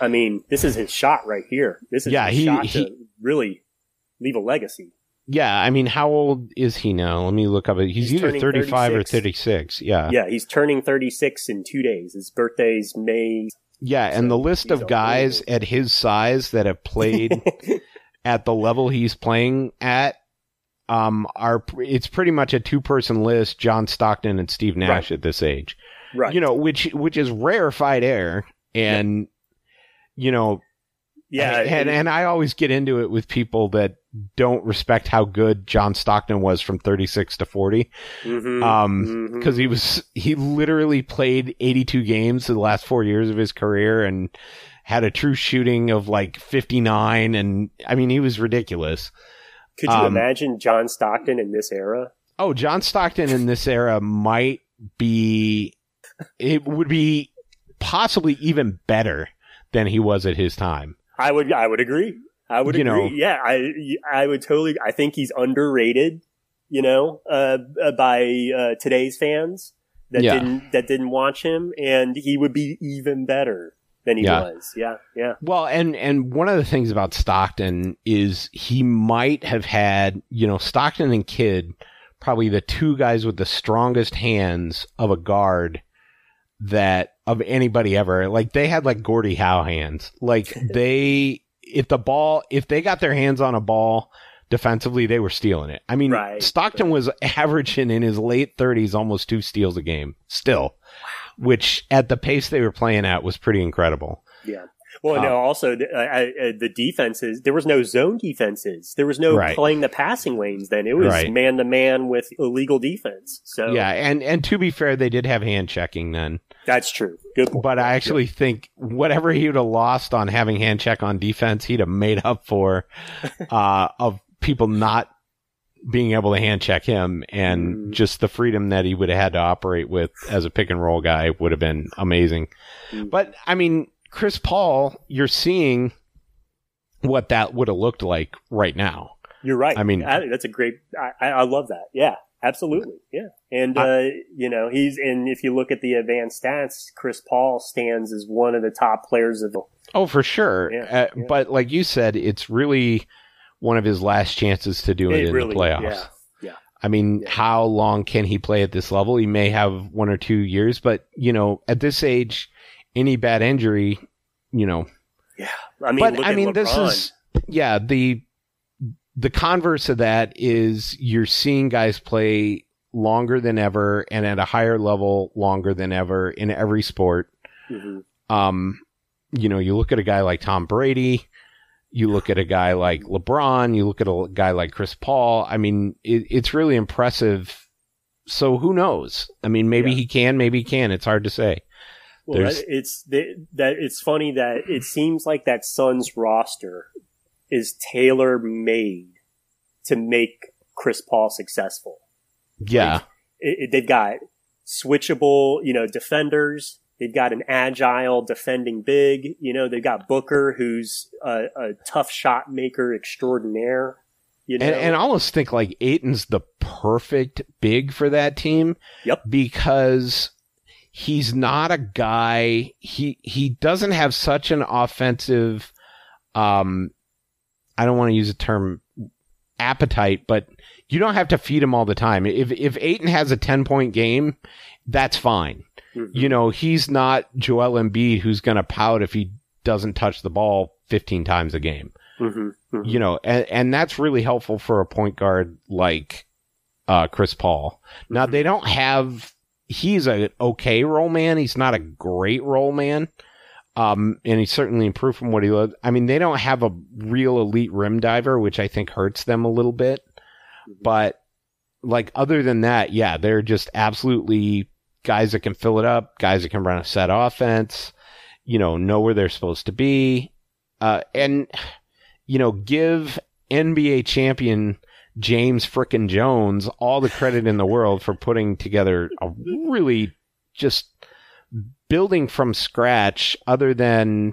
I mean, this is his shot right here. This is Yeah, his he- shot he- to really leave a legacy. yeah, I mean, how old is he now? Let me look up. He's, He's either 35 or 36. 36. Yeah. Yeah, he's turning 36 in two days. His birthday's May. Yeah. And the list of guys little- at his size that have played at the level he's playing at um are it's pretty much a two person list john stockton and steve nash Right. at this age right. you know which which is rarefied air and you know yeah, and and i always get into it with people that don't respect how good john stockton was from 36 to 40 mhm, um mhm. because he was he literally played 82 games in the last four years of his career and had a true shooting of like 59 and i mean he was ridiculous Could you Um, imagine John Stockton in this era? Oh, John Stockton in this era might be, it would be possibly even better than he was at his time. I would, I would agree. I would You agree. know- yeah, I, I would totally. I think he's underrated. You know, uh, uh, by uh, today's fans that Yeah. didn't that didn't watch him, and he would be even better than he Yeah. was. Yeah, yeah, Well, and and one of the things about Stockton is he might have had, you know, Stockton and Kidd, probably the two guys with the strongest hands of a guard that of anybody ever. Like they had like Gordie Howe hands. Like they, if the ball, if they got their hands on a ball defensively, they were stealing it. I mean, Right, Stockton was averaging in his late thirties almost two steals a game still, which at the pace they were playing at was pretty incredible. yeah. Well, Um, no. Also, the, uh, the defenses. There was no zone defenses. There was no Right. playing the passing lanes. Then it was man to man with illegal defense. So Yeah, and and to be fair, they did have hand checking then. that's true. Good point. But I actually think whatever he would have lost on having hand check on defense, he'd have made up for uh, of people not being able to hand check him, and Mm. just the freedom that he would have had to operate with as a pick and roll guy would have been amazing. Mm. But I mean, Chris Paul, you're seeing what that would have looked like right now. You're right. I mean- I, that's a great. I, I I love that. Yeah, absolutely. Yeah, and uh, you know he's and if you look at the advanced stats, Chris Paul stands as one of the top players of the. Oh, for sure. Yeah, uh, yeah. But like you said, it's really one of his last chances to do it, in really, the playoffs. Yeah, yeah. I mean, Yeah. how long can he play at this level? He may have one or two years, but you know, at this age, any bad injury, you know. Yeah, I mean, but I mean, this is yeah the the converse of that is you're seeing guys play longer than ever and at a higher level longer than ever in every sport. Mhm. Um, you know, you look at a guy like Tom Brady, you look at a guy like LeBron, you look at a guy like Chris Paul. I mean, it, it's really impressive. So who knows? I mean, maybe Yeah. he can, maybe he can. It's hard to say. Well, that, it's that, that it's funny that it seems like that Suns roster is tailor made to make Chris Paul successful. Yeah. it, it- they've got switchable, you know, defenders. They've got an agile defending big. You know, they've got Booker, who's a, a tough shot maker extraordinaire. You know, And, and I almost think like Ayton's the perfect big for that team. Yep. Because he's not a guy. He he doesn't have such an offensive. Um, I don't want to use the term appetite, but you don't have to feed him all the time. If if Aiton has a ten point game, that's fine. Mhm. You know, he's not Joel Embiid who's going to pout if he doesn't touch the ball fifteen times a game Mhm, mhm. you know, and, and that's really helpful for a point guard like uh, Chris Paul. Now Mhm. they don't have. He's an okay roll man. He's not a great roll man, um, and he's certainly improved from what he was. I mean, they don't have a real elite rim diver, which I think hurts them a little bit. But like other than that, yeah, they're just absolutely guys that can fill it up, guys that can run a set offense. You know, know where they're supposed to be, uh, and you know, give NBA champion James frickin' Jones all the credit in the world for putting together a really just building from scratch, other than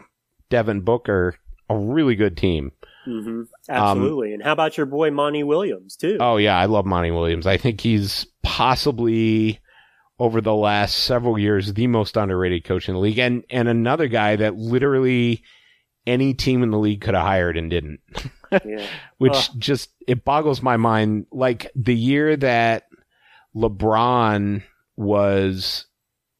Devin Booker, a really good team. Mhm. absolutely. and how about your boy Monty Williams too? Oh yeah, I love Monty Williams. I think he's possibly over the last several years the most underrated coach in the league, and and another guy that literally any team in the league could have hired and didn't. yeah. which Ugh. just it boggles my mind. Like the year that LeBron was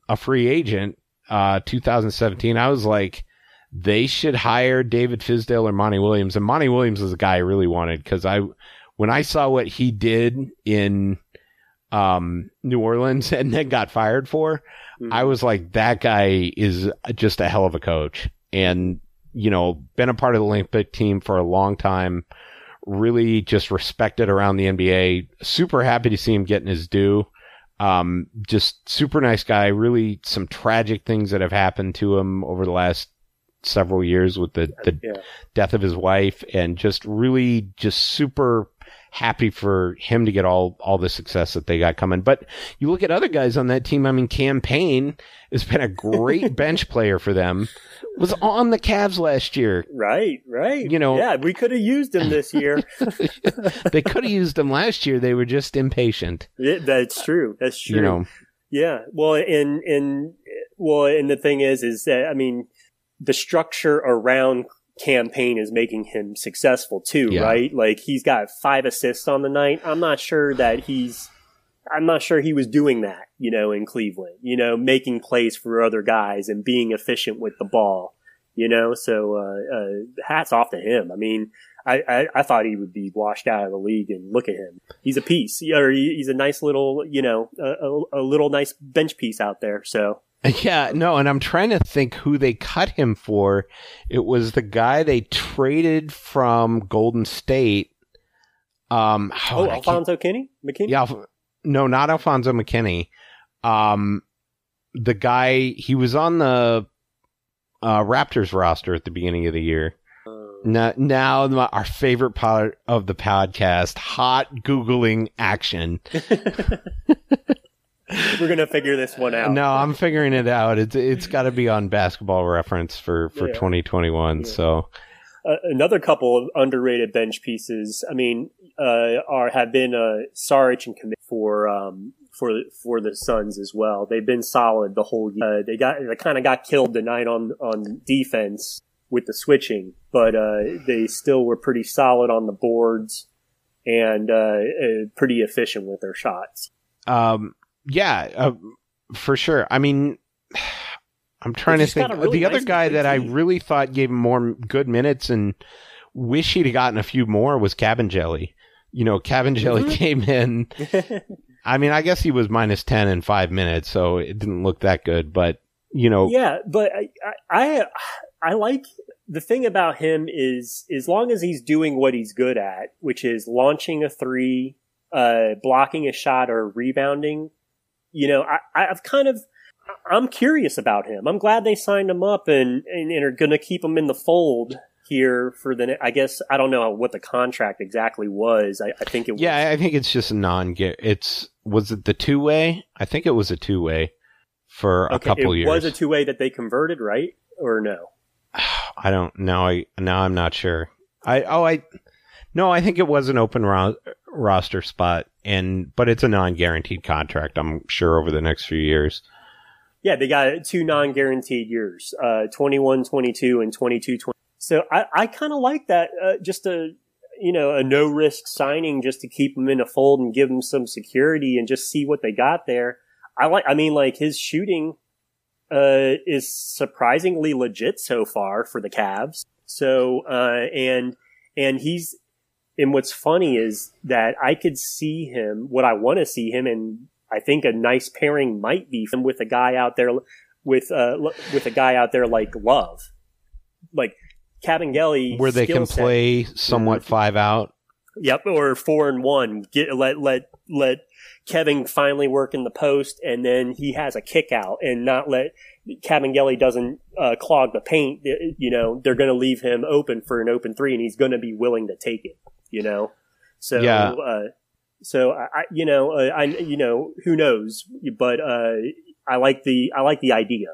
a free agent, uh, 2017, I was like, they should hire David Fizdale or Monty Williams. And Monty Williams is a guy I really wanted because I, when I saw what he did in um, New Orleans and then got fired for, Mhm. I was like, that guy is just a hell of a coach. And, you know, been a part of the Olympic team for a long time. Really just respected around the NBA. Super happy to see him getting his due. Um, just super nice guy. Really some tragic things that have happened to him over the last several years with the, the yeah. death of his wife and just really just super happy for him to get all all the success that they got coming. But you look at other guys on that team. I mean, Cam Payne has been a great bench player for them. Was on the Cavs last year. Right, right. You know- yeah, we could have used him this year. They could have used him last year. They were just impatient. Yeah, that's true. That's true. You know, Yeah. Well, and and well, and the thing is, is that I mean, the structure around Cam Payne is making him successful too, Yeah. right? Like he's got five assists on the night. I'm not sure that he's. I'm not sure he was doing that, you know, in Cleveland. You know, making plays for other guys and being efficient with the ball. You know, so uh, uh, hats off to him. I mean, I, I, I thought he would be washed out of the league, and look at him. He's a piece, or he- he's a nice little, you know, a, a, a little nice bench piece out there. So Yeah, no, and I'm trying to think who they cut him for. It was the guy they traded from Golden State. Um, Oh, can't- Alfonzo Kinney? McKinnie? Yeah, Alf- no, not Alfonzo McKinnie. Um, the guy he was on the uh, Raptors roster at the beginning of the year. Now, now my, our favorite part of the podcast: hot googling action. We're gonna figure this one out. No, I'm figuring it out. It's it's got to be on Basketball Reference for for Yeah. 2021. Yeah. So Uh, another couple of underrated bench pieces. I mean, uh, are have been uh, Saric and commit for um, for for the Suns as well. They've been solid the whole year. Uh, they got they kind of got killed tonight on on defense with the switching, but uh, they still were pretty solid on the boards and uh, uh, pretty efficient with their shots. Um, yeah, uh, for sure. I mean, I'm trying to think. really the other nice guy big that I really thought gave him more good minutes and wish he'd have gotten a few more was Kabengele. You know, Kabengele Mhm. came in. I mean, I guess he was minus 10 in five minutes, so it didn't look that good, but, you know, Yeah, but I, I, I, I like the thing about him is as long as he's doing what he's good at, which is launching a three, uh, blocking a shot or rebounding. You know, I, I've kind of, I'm curious about him. I'm glad they signed him up and, and, and are going to keep him in the fold here for the, I guess, I don't know what the contract exactly was. I, I think it was. yeah, I think it's just a non It's, was it the two way? I think it was a two way for a Okay, couple it years. was a two way that they converted, right? Or no? I don't now. I now I'm not sure. I oh I no. I think it was an open ro- roster spot, and but it's a non-guaranteed contract. I'm sure over the next few years. Yeah, they got two non-guaranteed years, uh, 21, 22, and 22, 20. So I, I kind of like that, uh, just a, you know, a no risk signing just to keep them in a fold and give them some security and just see what they got there. I like, I mean, like his shooting, uh, is surprisingly legit so far for the Cavs. So, uh, and, and he's, and what's funny is that I could see him, what I want to see him, and I think a nice pairing might be him with a guy out there with uh with a guy out there like Love, like Kabengele, Where they can set- play somewhat five out. Yep, or four and one. Get let let let Kevin finally work in the post, and then he has a kick out, and not let Kabengele doesn't uh, clog the paint. You know, they're going to leave him open for an open three, and he's going to be willing to take it. You know, so Yeah. uh, so I, I you know uh, I you know who knows, but uh, I like the I like the idea.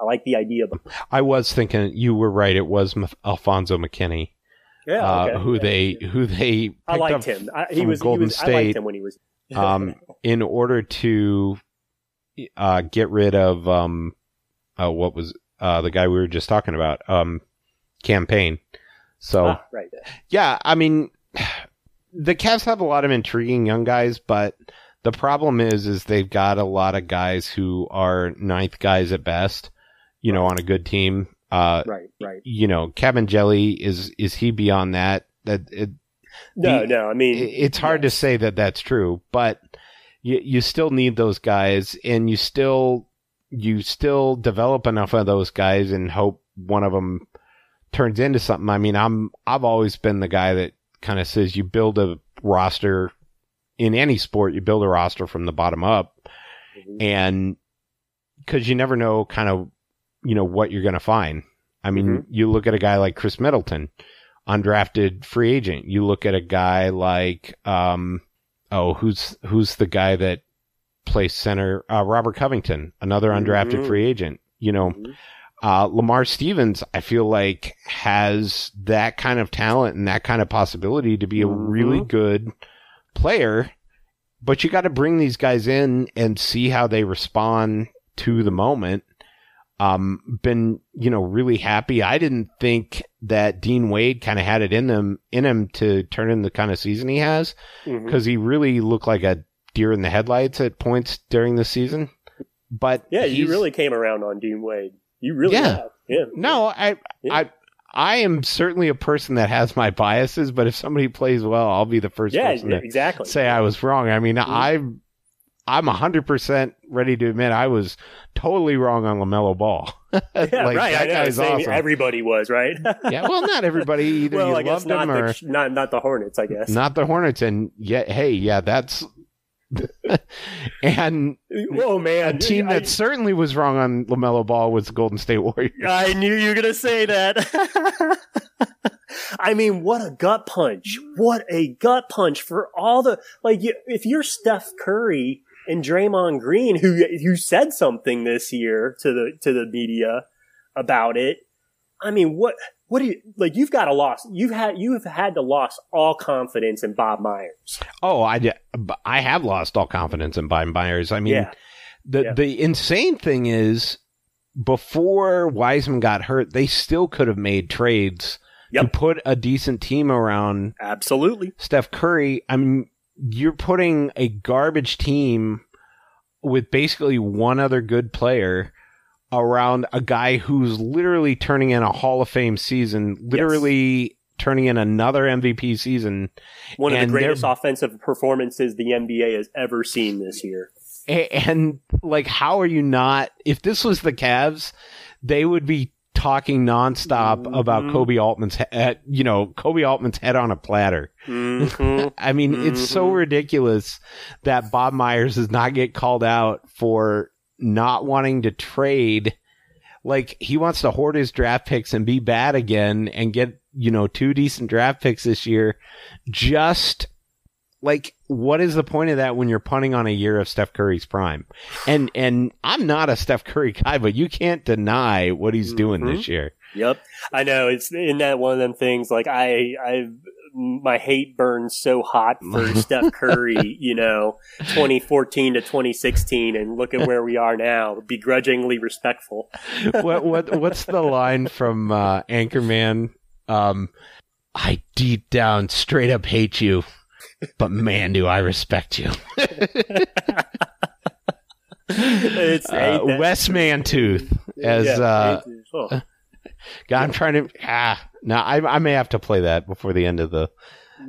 I like the idea. I was thinking you were right. It was M- Alfonzo McKinnie, yeah, uh, okay. who Yeah, they who they picked I liked him. I, he was Golden he was, I liked State. him when he was. um, in order to uh, get rid of um, uh, what was uh, the guy we were just talking about, um, Cam Payne. So Ah, right. yeah, I mean, the Cavs have a lot of intriguing young guys, but the problem is, is they've got a lot of guys who are ninth guys at best. You know, on a good team. Uh, Right, right. you know, Kabengele is is he beyond that? That it, No, The- no. I mean, it's hard to say that that's true, but you you still need those guys, and you still you still develop enough of those guys and hope one of them turns into something. I mean, I'm I've always been the guy that kind of says you build a roster in any sport, you build a roster from the bottom up, Mhm. and because you never know kind of you know what you're going to find. I mean, Mhm. you look at a guy like Khris Middleton. undrafted free agent. You look at a guy like, um, oh, who's who's the guy that plays center? Uh, Robert Covington, another undrafted Mhm. free agent. You know, Mhm. Uh, Lamar Stevens, I feel like has that kind of talent and that kind of possibility to be a Mhm. really good player. But you got to bring these guys in and see how they respond to the moment. Um, been, you know, really happy. I didn't think that Dean Wade kind of had it in them, in him to turn in the kind of season he has because he really looked like a deer in the headlights at points during the season. But Yeah, you really came around on Dean Wade. You really Yeah. have. Yeah. No, I, Yeah. I, I am certainly a person that has my biases, but if somebody plays well, I'll be the first Yeah, person to exactly. say I was wrong. I mean, Mhm. I'm, I'm hundred percent ready to admit I was totally wrong on LaMelo Ball. yeah, like, right. I That guy's Same- awesome. Everybody was right. yeah, well, not everybody either. well, you I guess loved not them or the not not the Hornets. I guess. not the Hornets, and yet, hey, yeah, that's. and oh man, a team I- that certainly was wrong on LaMelo Ball was the Golden State Warriors. I knew you were going to say that. I mean, what a gut punch. What a gut punch for all the, like, you, if you're Steph Curry and Draymond Green, who, who said something this year to the, to the media about it, I mean, what, what do you, like, you've got to loss, you've had, you've had to lost all confidence in Bob Myers. Oh, I, I have lost all confidence in Bob Myers. I mean, yeah. the Yeah. the insane thing is, before Wiseman got hurt, they still could have made trades to put a decent team around Absolutely. Steph Curry. I mean, you're putting a garbage team with basically one other good player around a guy who's literally turning in a Hall of Fame season, literally turning in another MVP season. One of the greatest offensive performances the NBA has ever seen this year. And like, how are you not? If this was the Cavs, they would be talking nonstop about Mhm. Koby Altman's, he- uh, you know, Koby Altman's head on a platter. Mhm. I mean, it's so Mhm. ridiculous that Bob Myers does not get called out for not wanting to trade. Like he wants to hoard his draft picks and be bad again and get, you know, two decent draft picks this year. Just like, what is the point of that when you're punting on a year of Steph Curry's prime? And, and I'm not a Steph Curry guy, but you can't deny what he's doing Mhm. this year. Yep. I know it's in that one of them things like I I my hate burns so hot for Steph Curry, you know, 2014 to 2016 and look at where we are now, begrudgingly respectful. what what what's the line from uh, Anchorman? Um, I deep down straight up hate you, but man, do I respect you. It's Uh, Wes Mantooth as yeah, uh, oh, God, I'm trying to ah. Now I I may have to play that before the end of the.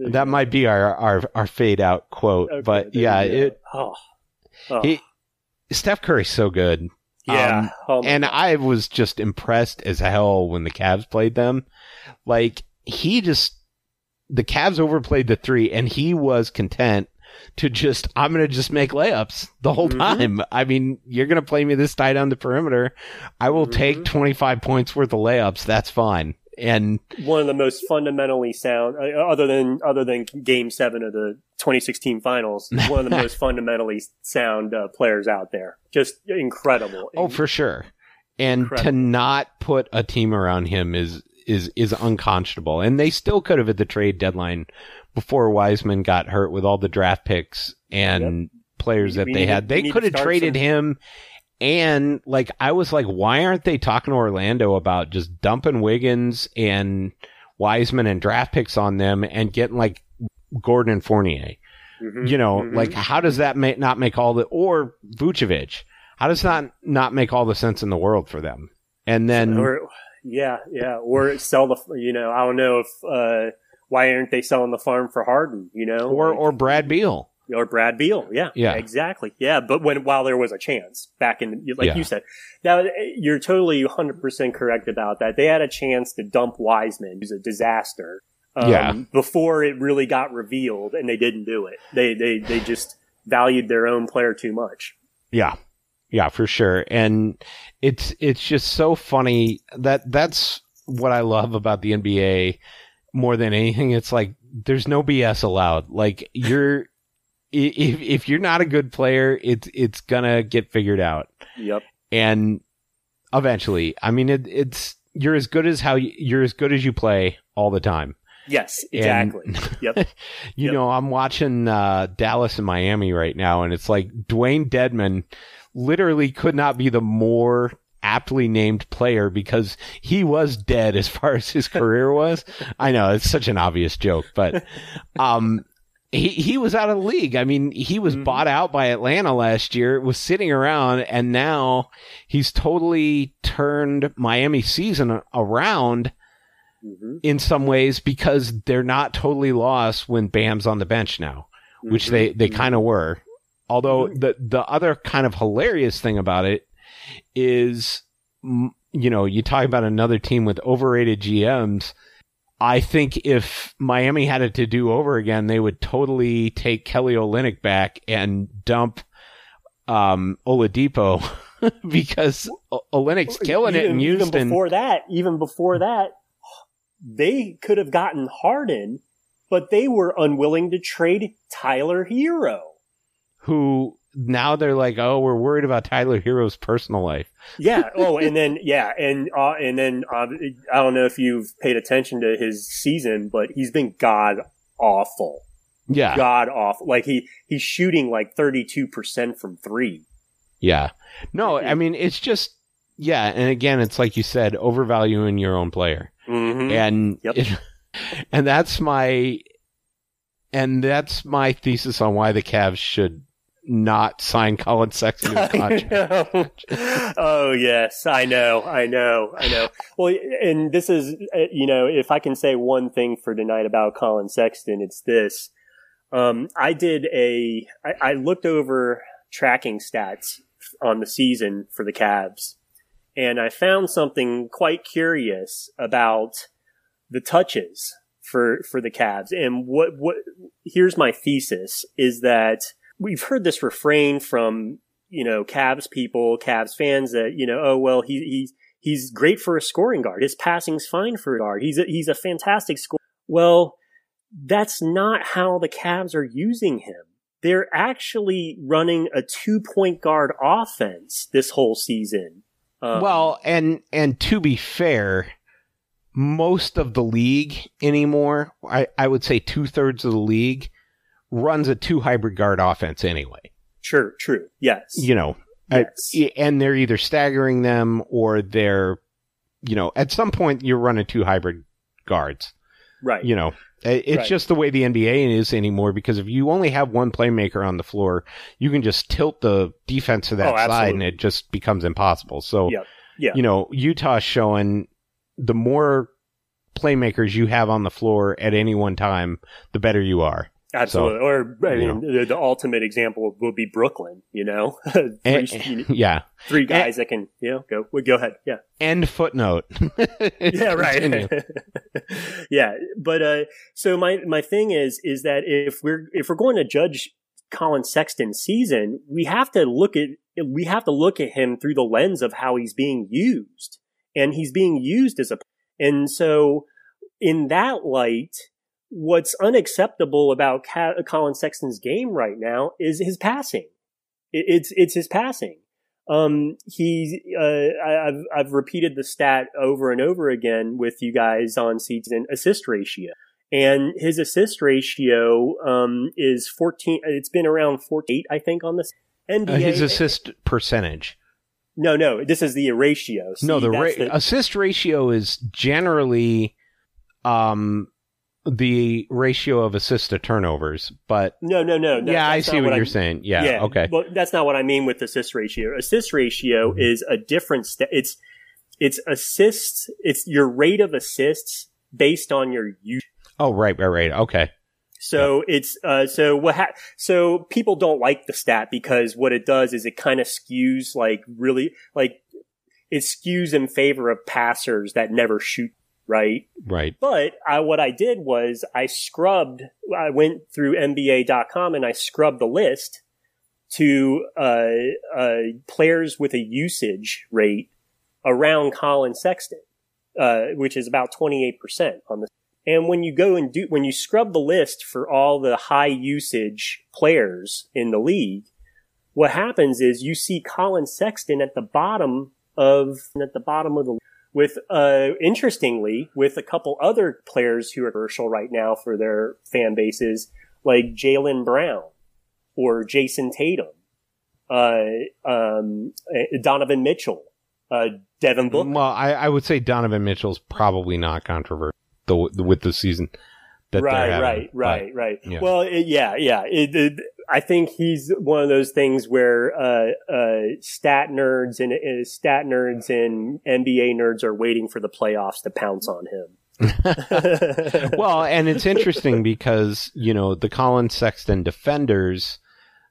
That might be our our our fade out quote, okay, but yeah, it oh, oh, he Steph Curry's so good. yeah. um, Oh, and. I was just impressed as hell when the Cavs played them. Like he just the Cavs overplayed the three, and he was content to just I'm gonna just make layups the whole Mhm. time. I mean, you're gonna play me this tight on the perimeter. I will take Mhm. 25 points worth of layups. That's fine. And one of the most fundamentally sound, uh, other than other than Game Seven of the 2016 Finals, one of the most fundamentally sound uh, players out there. Just incredible. oh, for sure. And to not put a team around him is is is unconscionable. And they still could have at the trade deadline before Wiseman got hurt with all the draft picks and players that We they need to- had. They could have traded some- him. And like I was like, why aren't they talking to Orlando about just dumping Wiggins and Wiseman and draft picks on them and getting like Gordon and Fournier? Mhm, you know, mhm. like how does that make, not make all the or Vucevic? How does that not make all the sense in the world for them? And then or yeah, yeah, or sell the. You know, I don't know if uh, why aren't they selling the farm for Harden? You know, or or Brad Beal. Or Brad Beal. Yeah, Yeah. exactly. Yeah, but when while there was a chance back in, like Yeah. you said, now you're totally 100 percent correct about that. They had a chance to dump Wiseman, who's a disaster. Um, Yeah. Before it really got revealed, and they didn't do it. They they they just valued their own player too much. Yeah. Yeah, for sure. And it's it's just so funny that that's what I love about the NBA more than anything, it's like there's no BS allowed. Like you're if if you're not a good player, it's it's gonna get figured out. Yep. And eventually, I mean, it, it's you're as good as how you, you're as good as you play all the time. Yes, exactly. And- yep. You Yep. know, I'm watching uh, Dallas and Miami right now, and it's like Dewayne Dedmon literally could not be the more aptly named player because he was dead as far as his career was. I know it's such an obvious joke, but um, he he was out of the league. I mean, he was Mhm. bought out by Atlanta last year, was sitting around, and now he's totally turned Miami season around hmm in some ways because they're not totally lost when Bam's on the bench now, which Mhm. they, they Mhm. kind of were. Although Mhm. the, the other kind of hilarious thing about it is, you know, you talk about another team with overrated GMs. I think if Miami had it to do over again, they would totally take Kelly Olynyk back and dump, um, Oladipo because O- Olynyk's killing it in Houston. Even before that, even before that, they could have gotten Harden, but they were unwilling to trade Tyler Herro. who now they're like, oh, we're worried about Tyler Herro's personal life. Yeah. Oh, and then yeah, and uh, and then uh, I don't know if you've paid attention to his season, but he's been god awful, Yeah, god awful. Like he he's shooting like thirty two percent from three. yeah. No, I mean it's just yeah, and again, it's like you said, overvaluing your own player, Mm-hmm. and Yep. it- and that's my and that's my thesis on why the Cavs should not sign Colin Sexton to a contract. oh yes, I know, I know, I know. Well, and this is, uh, you know, if I can say one thing for tonight about Colin Sexton, it's this. Um, I did a, I, I looked over tracking stats on the season for the Cavs, and I found something quite curious about the touches for for the Cavs. And what what here's my thesis is that we've heard this refrain from you know Cavs people, Cavs fans that you know oh well he he's he's great for a scoring guard. His passing's fine for a guard. He's a, he's a fantastic scorer. Well, that's not how the Cavs are using him. They're actually running a two point guard offense this whole season. Um, well, and and to be fair, most of the league anymore, I, I would say two thirds of the league runs a two hybrid guard offense anyway. Sure, true. Yes. You know, I- Yes. and they're either staggering them or they're, you know, at some point you're running two hybrid guards. right. You know, it's Right. just the way the NBA is anymore because if you only have one playmaker on the floor, you can just tilt the defense to that Oh, side and it just becomes impossible. So, Yep. Yeah. you know, Utah's showing the more playmakers you have on the floor at any one time, the better you are. Absolutely. or, I mean, the, the ultimate example would be Brooklyn, you know? three, And- you- yeah. three guys that can, you know, go, well, go ahead. Yeah. End footnote. yeah, right. yeah, but uh, so my my thing is is that if we're if we're going to judge Colin Sexton's season, we have to look at we have to look at him through the lens of how he's being used, and he's being used as a and so in that light. What's unacceptable about Colin Sexton's game right now is his passing. It, it's it's his passing. Um, he, uh, I've, I've repeated the stat over and over again with you guys on season assist ratio. And his assist ratio, um, is 14, it's been around 48, I think, on this NBA. Uh, his assist percentage. no, no, this is the ratio. See, no, the, ra- the- assist ratio is generally um the ratio of assist to turnovers, but no, no, no. yeah, I see not what, you're saying. Yeah, okay. Mm-hmm. But that's not what I mean with assist ratio. Assist ratio is a different st- it's it's assists, it's your rate of assists based on your use. oh, right, right, right. Okay. So it's uh so what ha- so people don't like the stat because what it does is it kind of skews like really like it skews in favor of passers that never shoot right Right. but I, what I did was I scrubbed, I went through NBA.com and I scrubbed the list to uh, uh, players with a usage rate around Colin Sexton, uh, which is about 28% on the. And when you go and do, when you scrub the list for all the high usage players in the league, what happens is you see Colin Sexton at the bottom of, at the bottom of the, with, uh, interestingly, with a couple other players who are commercial right now for their fan bases, like Jaylen Brown or Jayson Tatum, uh, um, Donovan Mitchell, uh, Devin Booker. Well, I, I would say Donovan Mitchell's probably not controversial with the season. That right, right, right, right. yeah. Well, it, yeah, yeah. It, it, I think he's one of those things where uh, uh, stat nerds and uh, stat nerds and NBA nerds are waiting for the playoffs to pounce on him. well, and it's interesting because you know the Colin Sexton defenders,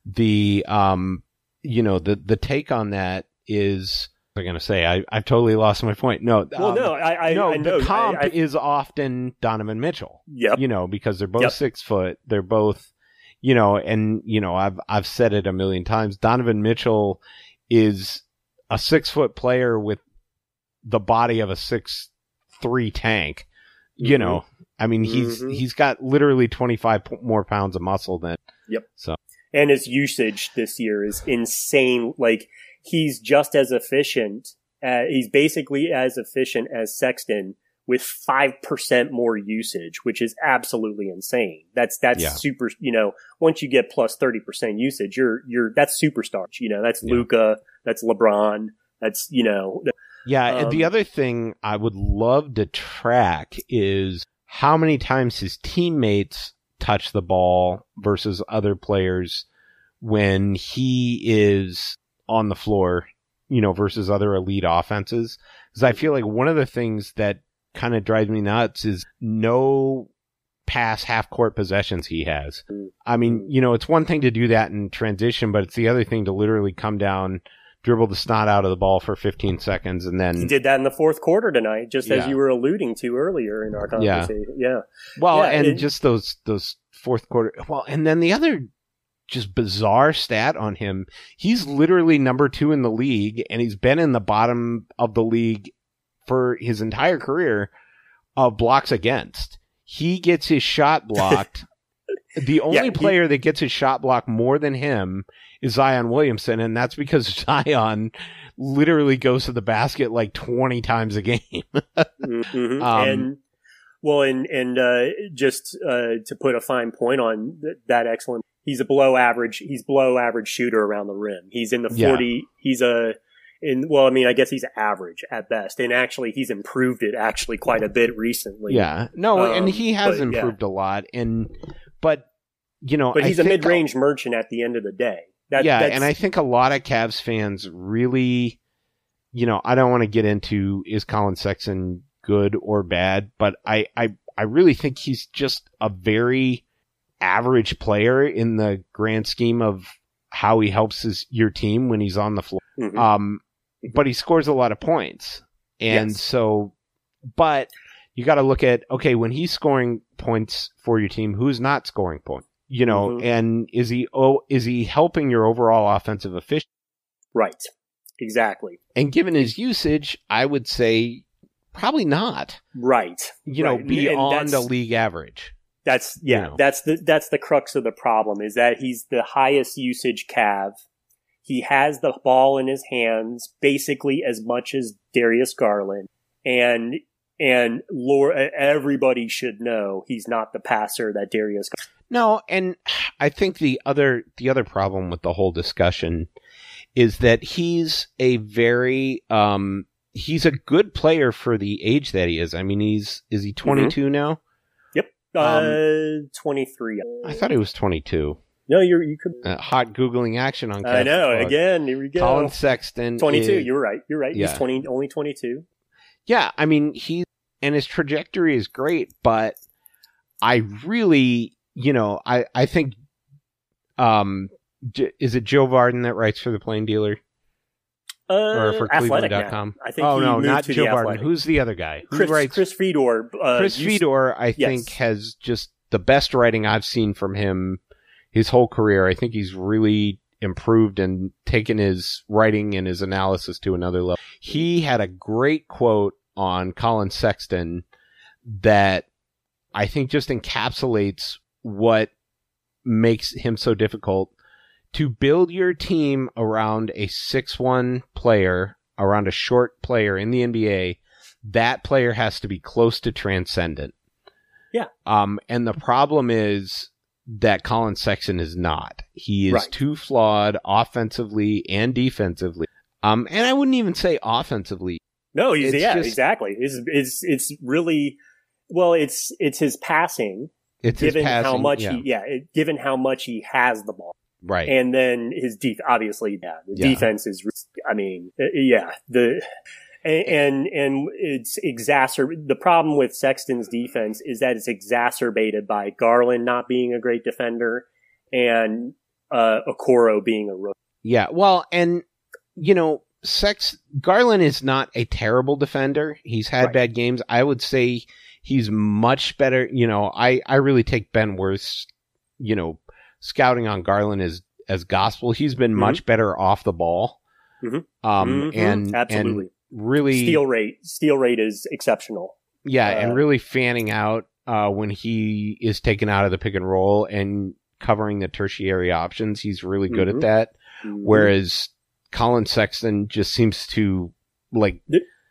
the um, you know the the take on that is. I'm going to say I I've totally lost my point. No, well, um, no, I, I, no, I know. the comp I, I, is often Donovan Mitchell. yep. You know, because they're both Yep. six foot. They're both, you know, and you know, I've I've said it a million times. Donovan Mitchell is a six foot player with the body of a six three tank. You Mhm. know, I mean, he's Mhm. he's got literally twenty five more pounds of muscle than. Yep. So and his usage this year is insane. Like he's just as efficient. Uh, he's basically as efficient as Sexton with five percent more usage, which is absolutely insane. That's that's Yeah. super. You know, once you get plus plus thirty percent usage, you're you're that's superstar. You know, that's Yeah. Luka, that's LeBron, that's you know, Yeah, and the Um, other thing I would love to track is how many times his teammates touch the ball versus other players when he is on the floor, you know, versus other elite offenses. Because I feel like one of the things that kind of drives me nuts is no pass half court possessions he has. I mean, you know, it's one thing to do that in transition, but it's the other thing to literally come down, dribble the snot out of the ball for 15 seconds and then he did that in the fourth quarter tonight, just as you were alluding to earlier in our Yeah. conversation. Yeah, Well, Yeah, and it- just those those fourth quarter. Well, and then the other just bizarre stat on him. He's literally number 2 in the league and he's been in the bottom of the league for his entire career of blocks against. He gets his shot blocked. the only he- player that gets his shot blocked more than him is Zion Williamson and that's because Zion literally goes to the basket like 20 times a game. Mhm. Um, and well, and and uh, just uh, to put a fine point on th- that excellent, he's a below average. He's below average shooter around the rim. He's in the Yeah. forty. He's a in well, I mean, I guess he's average at best, and actually, he's improved it actually quite a bit recently. Yeah, no, Um, and he has but, yeah. improved a lot, and but you know, but he's a mid range merchant at the end of the day. That, yeah, and I think a lot of Cavs fans really, you know, I don't want to get into is Colin Sexton good or bad, but I I I really think he's just a very average player in the grand scheme of how he helps his your team when he's on the floor. Mhm. Um, but he scores a lot of points. And Yes. so, but you got to look at, okay, when he's scoring points for your team, who's not scoring points? You know, Mhm. and is he, oh, is he helping your overall offensive efficiency? right, exactly, And given his usage, I would say probably not, right. you know, Right. And beyond the league average. That's yeah. know. That's the that's the crux of the problem is that he's the highest usage Cav. He has the ball in his hands basically as much as Darius Garland, and and Lord, everybody should know he's not the passer that Darius. No, and I think the other the other problem with the whole discussion is that he's a very um he's a good player for the age that he is. I mean, he's is he 22 now? Yep. Uh, twenty three. I thought he was 22. No, you're you could. Uh, hot googling action on. I know. Blog. Again, here we go. Colin Sexton. Twenty two. is- You're right. You're right. Yeah. He's twenty. Only twenty two. Yeah, I mean, he and his trajectory is great, but I really, you know, I I think, um, J- is it Joe Vardon that writes for the Plain Dealer Uh, or for athletic now. Cleveland.com? I think. oh he no, moved not to Joe the Vardon. Athletic. Who's the other guy? Who Chris writes? Chris Fedor. Uh, Chris Fedor, I Yes. think, has just the best writing I've seen from him his whole career. I think he's really improved and taken his writing and his analysis to another level. He had a great quote on Colin Sexton that I think just encapsulates what makes him so difficult to build your team around a 6-1 player, around a short player in the NBA. That player has to be close to transcendent. Yeah. Um, and the problem is that Colin Sexton is not. He is Right. too flawed offensively and defensively. Um, and I wouldn't even say offensively. No, he's It's yeah, just- exactly. It's it's it's really well. It's it's his passing, It's his given how much yeah, he yeah, it, given how much he has the ball, right. and then his def obviously yeah, the Yeah. defense is. I mean, uh, yeah, the and and, and it's exacerb. The problem with Sexton's defense is that it's exacerbated by Garland not being a great defender and uh Okoro being a rookie. Yeah, well, and you know, Sex Garland is not a terrible defender. He's had Right. bad games. I would say he's much better. You know, I I really take Ben Worth's, you know, scouting on Garland as as gospel. He's been Mhm. much better off the ball. Mhm. Um Mhm. and absolutely and really steal rate steal rate is exceptional. yeah, uh, and really fanning out uh when he is taken out of the pick and roll and covering the tertiary options. He's really good at that. Mhm. whereas Colin Sexton just seems to like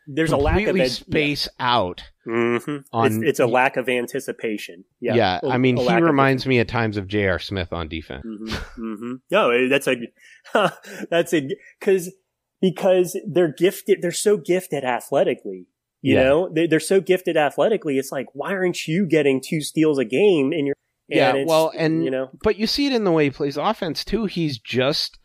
there's a lack of ed- space out. Mhm. on- it's, it's a lack of anticipation. Yeah, Yeah, A- I mean, he lack of- reminds me at times of J.R. Smith on defense. Mhm, mhm. No, that's a that's a because because they're gifted. They're so gifted athletically. You Yeah. know, they, they're so gifted athletically. It's like, why aren't you getting two steals a game? And you're Yeah, well, and you know, but you see it in the way he plays offense too. He's just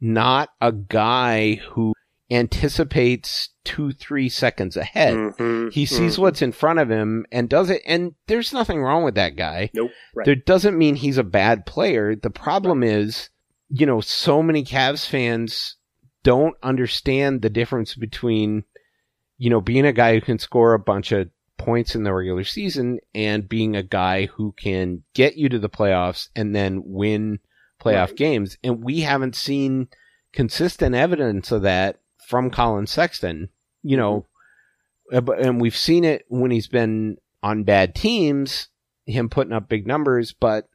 not a guy who anticipates two, three seconds ahead. Mhm, He sees mhm. what's in front of him and does it. And there's nothing wrong with that guy. Nope. Right. That doesn't mean he's a bad player. The problem is, you know, so many Cavs fans don't understand the difference between, you know, being a guy who can score a bunch of points in the regular season and being a guy who can get you to the playoffs and then win playoff Right. games. And we haven't seen consistent evidence of that from Colin Sexton, you know, uh, and we've seen it when he's been on bad teams, him putting up big numbers, but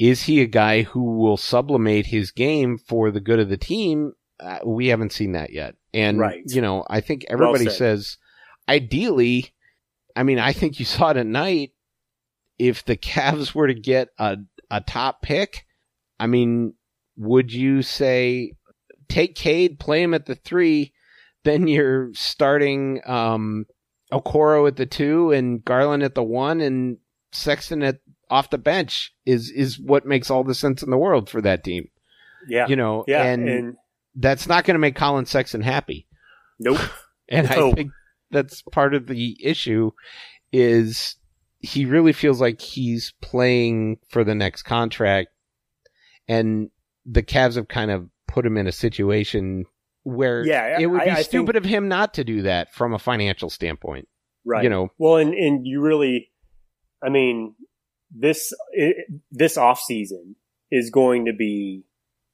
is he a guy who will sublimate his game for the good of the team? Uh, we haven't seen that yet. And, Right. you know, I think everybody said. says, ideally, I mean, I think you saw tonight, if the Cavs were to get a, a top pick, I mean, would you say take Cade, play him at the three, then you're starting um Okoro at the two and Garland at the one and Sexton at off the bench is is what makes all the sense in the world for that team. yeah, You know, yeah, and, and that's not going to make Colin Sexton happy. nope. And No. I think that's part of the issue is he really feels like he's playing for the next contract and the Cavs have kind of put him in a situation where Yeah, it would be I think- stupid of him not to do that from a financial standpoint. Right. You know, Well, and and you really, I mean, this it, this off season is going to be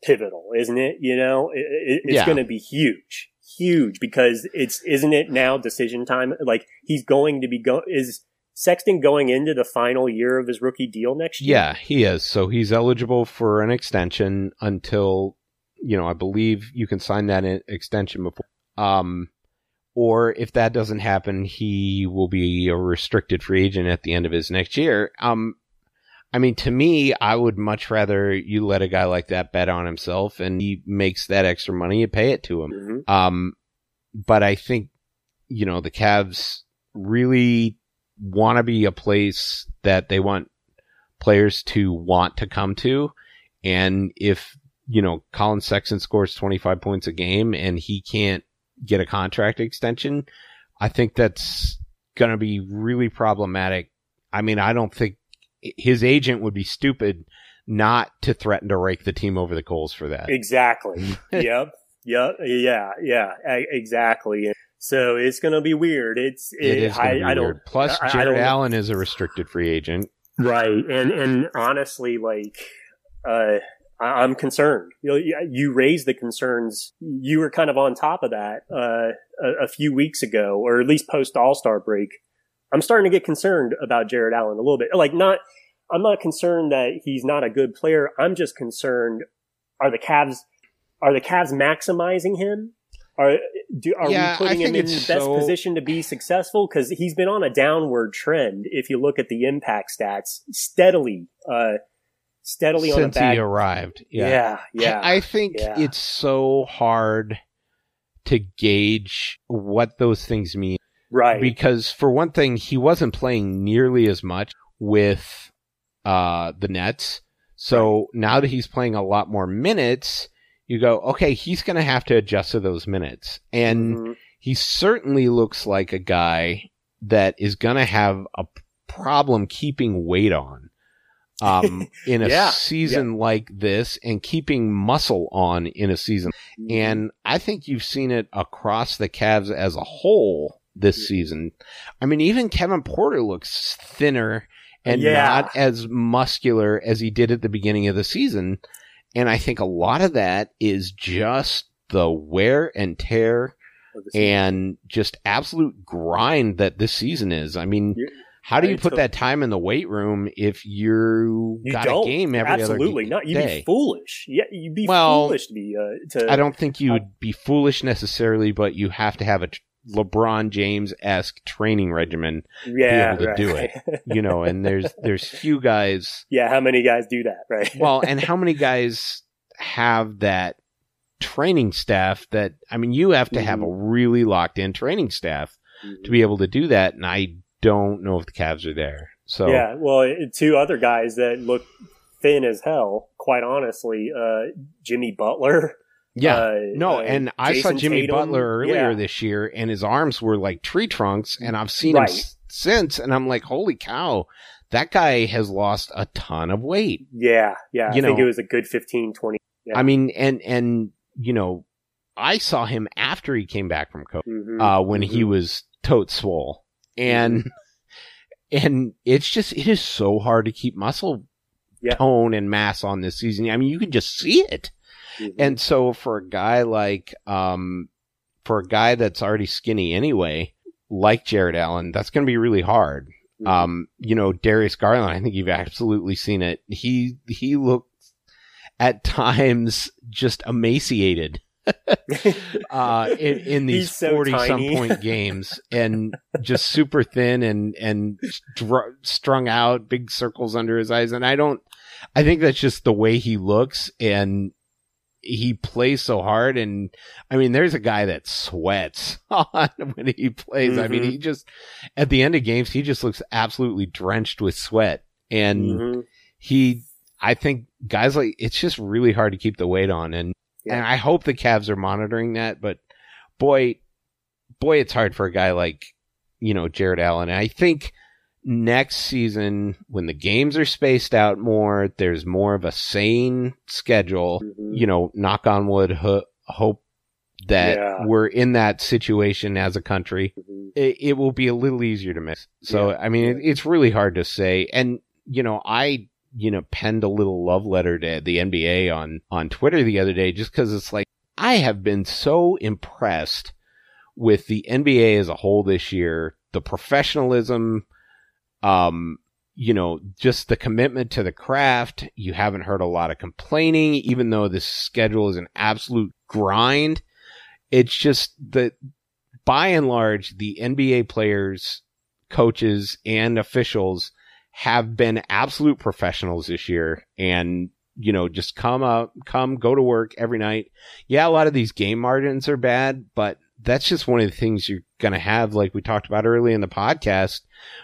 pivotal, isn't it? You know, it, it, it's Yeah. going to be huge, huge because it's isn't it now decision time? Like he's going to be go is Sexton going into the final year of his rookie deal next year? yeah, he is. So he's eligible for an extension until, you know, I believe you can sign that extension before. Um, or if that doesn't happen, he will be a restricted free agent at the end of his next year. Um, I mean, to me, I would much rather you let a guy like that bet on himself and he makes that extra money, you pay it to him. Mhm. Um, but I think, you know, the Cavs really want to be a place that they want players to want to come to. And if, you know, Colin Sexton scores 25 points a game and he can't get a contract extension, I think that's going to be really problematic. I mean, I don't think his agent would be stupid not to threaten to rake the team over the coals for that. Exactly. yep. Yep. Yeah. Yeah. Exactly. So it's going to be weird. It's It is I, going to be I don't weird. Plus, I- I Jarrett don't- Allen is a restricted free agent. Right. And, and honestly, like, uh, I'm concerned. You know, you- raised the concerns. You were kind of on top of that, uh, a, a few weeks ago, or at least post All Star break. I'm starting to get concerned about Jarrett Allen a little bit. Like not, I'm not concerned that he's not a good player. I'm just concerned are the Cavs are the Cavs maximizing him? Are do, are Yeah, we putting him in the best so- position to be successful? Because he's been on a downward trend. If you look at the impact stats, steadily, uh, steadily on a since back. he arrived. yeah, Yeah. yeah, I think yeah. it's so hard to gauge what those things mean right. because for one thing, he wasn't playing nearly as much with uh, the Nets. So now that he's playing a lot more minutes, you go, okay, he's going to have to adjust to those minutes. And Mhm. he certainly looks like a guy that is going to have a problem keeping weight on. Um, in a Yeah, season like this and keeping muscle on in a season. Mm-hmm. And I think you've seen it across the Cavs as a whole this season. I mean, even Kevin Porter looks thinner and Yeah. not as muscular as he did at the beginning of the season. And I think a lot of that is just the wear and tear Of the season. and just absolute grind that this season is. I mean, how do you put took- that time in the weight room if you, You got don't. a game every other day? Absolutely other not. You'd day? be foolish. Yeah, you'd be Well, foolish to be uh, to. I don't think you would be foolish necessarily, but you have to have a LeBron James esque training regimen, yeah, to be able to right. do it. you know. And there's there's few guys. yeah, how many guys do that? Right. Well, and how many guys have that training staff? That I mean, you have to have a really locked in training staff to be able to do that, and I don't know if the Cavs are there. So Yeah, well, two other guys that look thin as hell. Quite honestly, uh, Jimmy Butler. yeah. uh, No, uh, and I saw Jimmy Tatum. Butler earlier Yeah. this year, and his arms were like tree trunks, and I've seen him s- since, and I'm like, holy cow, that guy has lost a ton of weight. Yeah, yeah. You I think it was a good 15, 20. Yeah. I mean, and and you know, I saw him after he came back from COVID, Mhm, uh, when he mhm. was tote swole, and and it's just it is so hard to keep muscle Yeah. tone and mass on this season. I mean, you can just see it. Mhm. And so for a guy like, um, for a guy that's already skinny anyway, like Jarrett Allen, that's going to be really hard. Mhm. Um, you know, Darius Garland, I think you've absolutely seen it. He, he looked at times just emaciated. uh, in, in these so 40 some point games and just super thin and, and str- strung out, big circles under his eyes. And I don't, I think that's just the way he looks and he plays so hard. And I mean, there's a guy that sweats on when he plays. I mean, he just, at the end of games, he just looks absolutely drenched with sweat. And Mhm. he, I think guys like, it's just really hard to keep the weight on. And, Yeah. and I hope the Cavs are monitoring that. But boy, boy, it's hard for a guy like, you know, Jarrett Allen. And I think next season, when the games are spaced out more, there's more of a sane schedule, Mhm. you know, knock on wood, ho- hope that Yeah. we're in that situation as a country. Mhm. It, it will be a little easier to miss. So, Yeah. I mean, it, it's really hard to say. And, you know, I, you know, penned a little love letter to the NBA on, on Twitter the other day just cause it's like, I have been so impressed with the NBA as a whole this year, the professionalism, um, you know, just the commitment to the craft. You haven't heard a lot of complaining, even though this schedule is an absolute grind. It's just that by and large, the NBA players, coaches, and officials have been absolute professionals this year and you know, just come up, come, go to work every night. Yeah, a lot of these game margins are bad, but that's just one of the things you're going to have, like we talked about early in the podcast,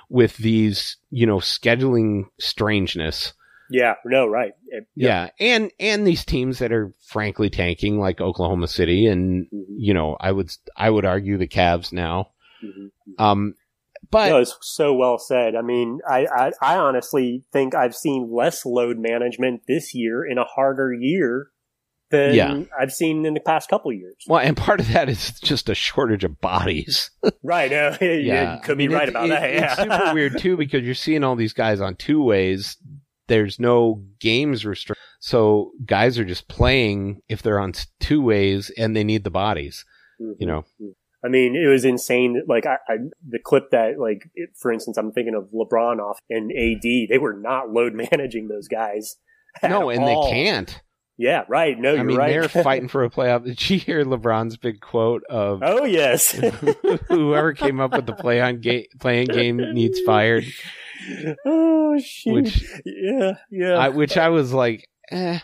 with these, you know, scheduling strangeness. Yeah, no, right. It- Yeah. And, and these teams that are frankly tanking, like Oklahoma City and, Mhm. you know, I would, I would argue the Cavs now. Mhm. Um, but no, it's so well said. I mean, I, I, I honestly think I've seen less load management this year in a harder year than Yeah. I've seen in the past couple of years. well, and part of that is just a shortage of bodies. Right. Uh, yeah, could I mean, be right about it- that. Yeah. It's super weird too because you're seeing all these guys on two ways. There's no games restrict, so guys are just playing if they're on two ways and they need the bodies. You know, I mean, it was insane. Like I, I the clip that, like, it, for instance, I'm thinking of LeBron off and AD. They were not load managing those guys. No, and all. they can't. Yeah, right. No, I mean, right. they're fighting for a playoff. Did you hear LeBron's big quote of oh yes. whoever came up with the play on game playing game needs fired? oh shoot. Which yeah, yeah. I, which I was like, eh.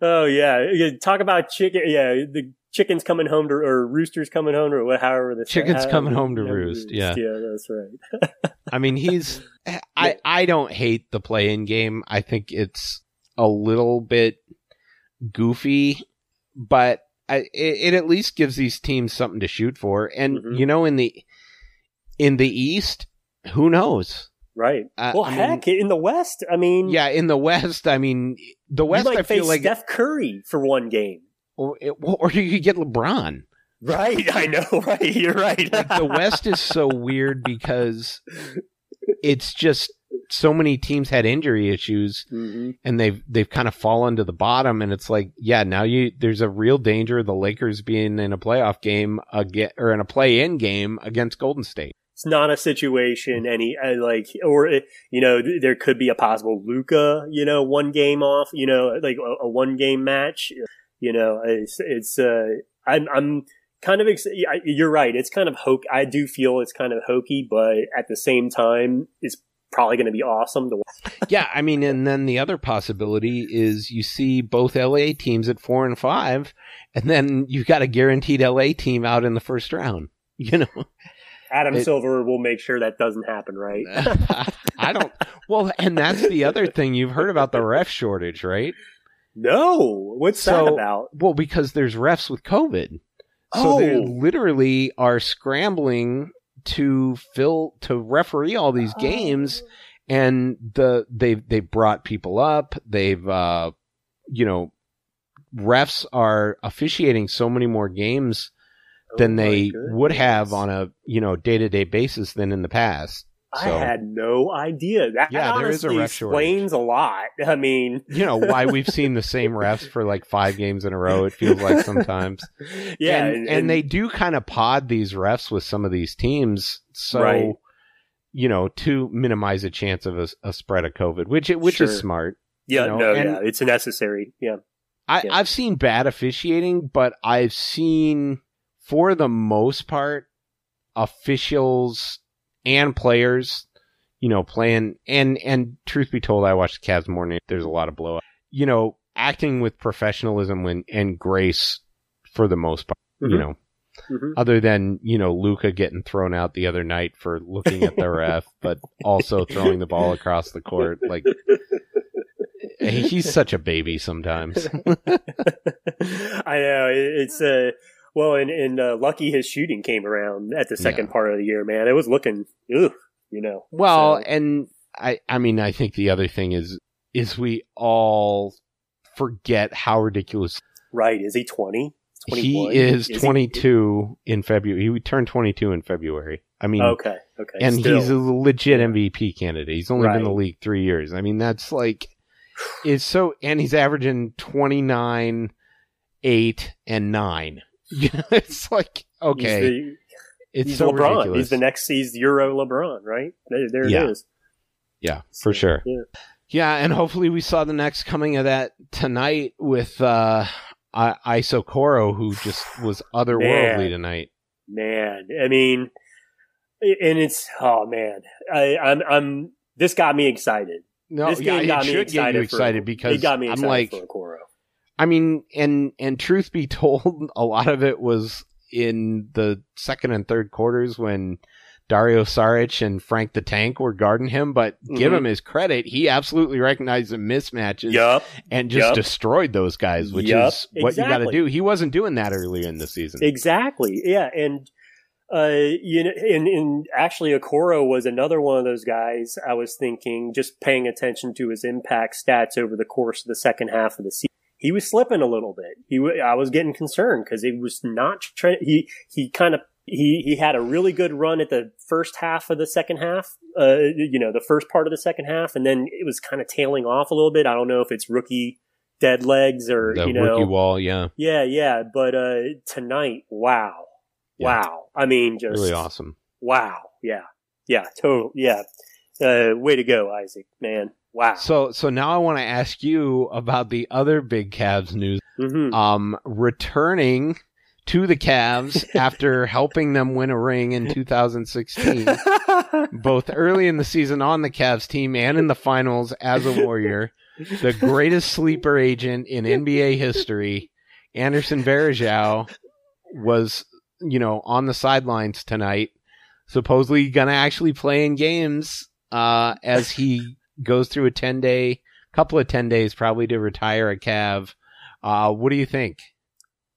oh yeah. Talk about chicken. Yeah, the chickens coming home to, or roosters coming home, or what- however the Chickens how- coming home to roost, yeah. yeah, that's right. I mean, he's. I I don't hate the play-in game. I think it's a little bit goofy, but I, it, it at least gives these teams something to shoot for. And Mhm. you know, in the in the East, who knows? Right. Uh, well, I mean- heck, in the West, I mean, Yeah, in the West, I mean, the West, you might I feel face like, Steph Curry for one game. Or, or you could get LeBron. Right. I know. Right. You're right. Like the West is so weird because it's just so many teams had injury issues Mhm. and they've they've kind of fallen to the bottom and it's like yeah now you there's a real danger of the Lakers being in a playoff game again or in a play-in game against Golden State. It's not a situation any uh, like, or uh, you know, there could be a possible Luka, you know, one game off, you know, like a, a one game match. You know, it's it's. uh I'm I'm kind of. Ex- I- you're right. It's kind of hokey. I do feel it's kind of hokey, but at the same time, it's probably going to be awesome to watch. yeah, I mean and then the other possibility is you see both LA teams at 4 and 5 and then you've got a guaranteed LA team out in the first round. You know. Adam It- Silver will make sure that doesn't happen, right? I don't well and that's the other thing you've heard about the ref shortage, right? No, what's that about? Well, because there's refs with COVID. So they Oh. literally are scrambling to fill to referee all these Oh. games and the they've they've brought people up. They've uh you know refs are officiating so many more games than Oh my they goodness. would have on a you know day-to-day basis than in the past. I So- had no idea. That Yeah, there is a honestly ref shortage. explains a lot. I mean, You know why we've seen the same refs for like 5 games in a row it feels like sometimes. yeah, and, and, they do kind of pod these refs with some of these teams, so Right. you know to minimize a chance of a, a spread of COVID, which it, which is smart. yeah, you know, no, and- yeah, it's necessary. Yeah, I, Yeah. I've seen bad officiating, but I've seen for the most part officials and players, you know, playing and and truth be told, I watched the Cavs more. than There's a lot of blowout. You know, acting with professionalism and, and grace for the most part. You Mhm. know, Mhm. other than you know Luka getting thrown out the other night for looking at the ref, but also throwing the ball across the court. Like he's such a baby sometimes. I know it- it's uh well, and and uh, lucky his shooting came around at the second Yeah. part of the year. Man, it was looking, ugh, you know. Well, So- and I I mean I think the other thing is is we all forget how ridiculous right? Is he twenty? he is 22 in February. He turned 22 in February. I mean, Okay, okay, and still. he's a legit MVP candidate. He's only been in the league three years. I mean, that's like it's so, and he's averaging 29, eight, and nine. Know, it's like okay, He's, the, it's he's so LeBron. ridiculous. He's the next. He's Euro LeBron, right? There, there Yeah. it is. yeah, for sure. Yeah. Yeah, and hopefully we saw the next coming of that tonight with uh I- Isaac Okoro, who just was otherworldly Man. tonight. Man, I mean, and it's oh man, I, I'm I'm this got me excited. No, this yeah, game got me excited. get you for- excited because it got me I'm excited like, for Okoro. I mean, and and truth be told, a lot of it was in the second and third quarters when Dario Saric and Frank the Tank were guarding him. But give Mhm. him his credit; he absolutely recognized the mismatches Yup, and just Yup. destroyed those guys, which Yup, is what you got to do. He wasn't doing that earlier in the season. exactly. Yeah, and uh, you know, and, and actually, Okoro was another one of those guys. I was thinking, just paying attention to his impact stats over the course of the second half of the season. He was slipping a little bit. He, wa- I was getting concerned because he was not trying. He, he kind of, he, he had a really good run at the first half of the second half. Uh, you know, the first part of the second half, and then it was kind of tailing off a little bit. I don't know if it's rookie dead legs or the you know rookie wall, yeah. yeah, yeah, but uh tonight, wow. Yeah. Wow. I mean, just Really awesome. wow. Yeah. Yeah. Total. Yeah. Uh, way to go, Isaac. Man. Wow. So so now I want to ask you about the other big Cavs news. hmm Um, returning to the Cavs after helping them win a ring in 2016, both early in the season on the Cavs team and in the finals as a Warrior. The greatest sleeper agent in NBA history, Anderson Varejao, was you know on the sidelines tonight, supposedly gonna actually play in games uh, as he goes through a 10 day, couple of 10 days probably to retire a Cav. Uh, what do you think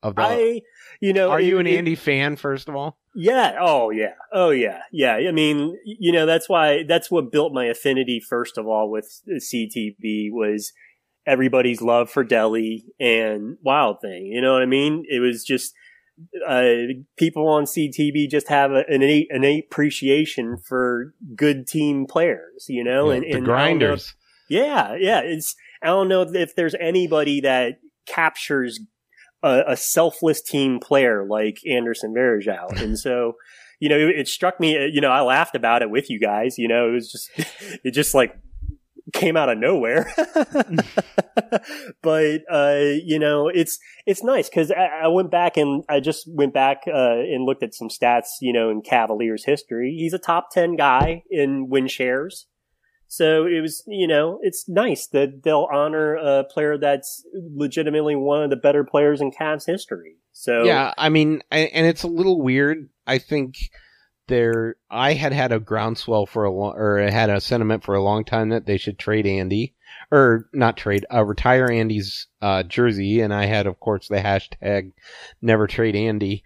of that? I, you know, Are you an it- Andy fan, first of all? Yeah. Oh, yeah. Oh, yeah. Yeah. I mean, you know, that's why, that's what built my affinity, first of all, with CTB was everybody's love for Delly and Wild Thing. You know what I mean? It was just, uh, people on CTB just have a, an innate, innate appreciation for good team players, you know, Yeah, and, and don't know- grinders. yeah, yeah. It's I don't know if there's anybody that captures a, a selfless team player like Anderson Varejao, and so you know it, it struck me. You know, I laughed about it with you guys. You know, it was just it just like came out of nowhere. but uh, you know, it's it's nice because I, I went back and I just went back uh, and looked at some stats. You know, in Cavaliers history, he's a top ten guy in win shares. So it was, you know, it's nice that they'll honor a player that's legitimately one of the better players in Cavs history. So Yeah, I mean, and it's a little weird. I think there, I had had a groundswell for a long, or had a sentiment for a long time that they should trade Andy, or not trade, uh, retire Andy's uh, jersey, and I had, of course, the hashtag never trade Andy.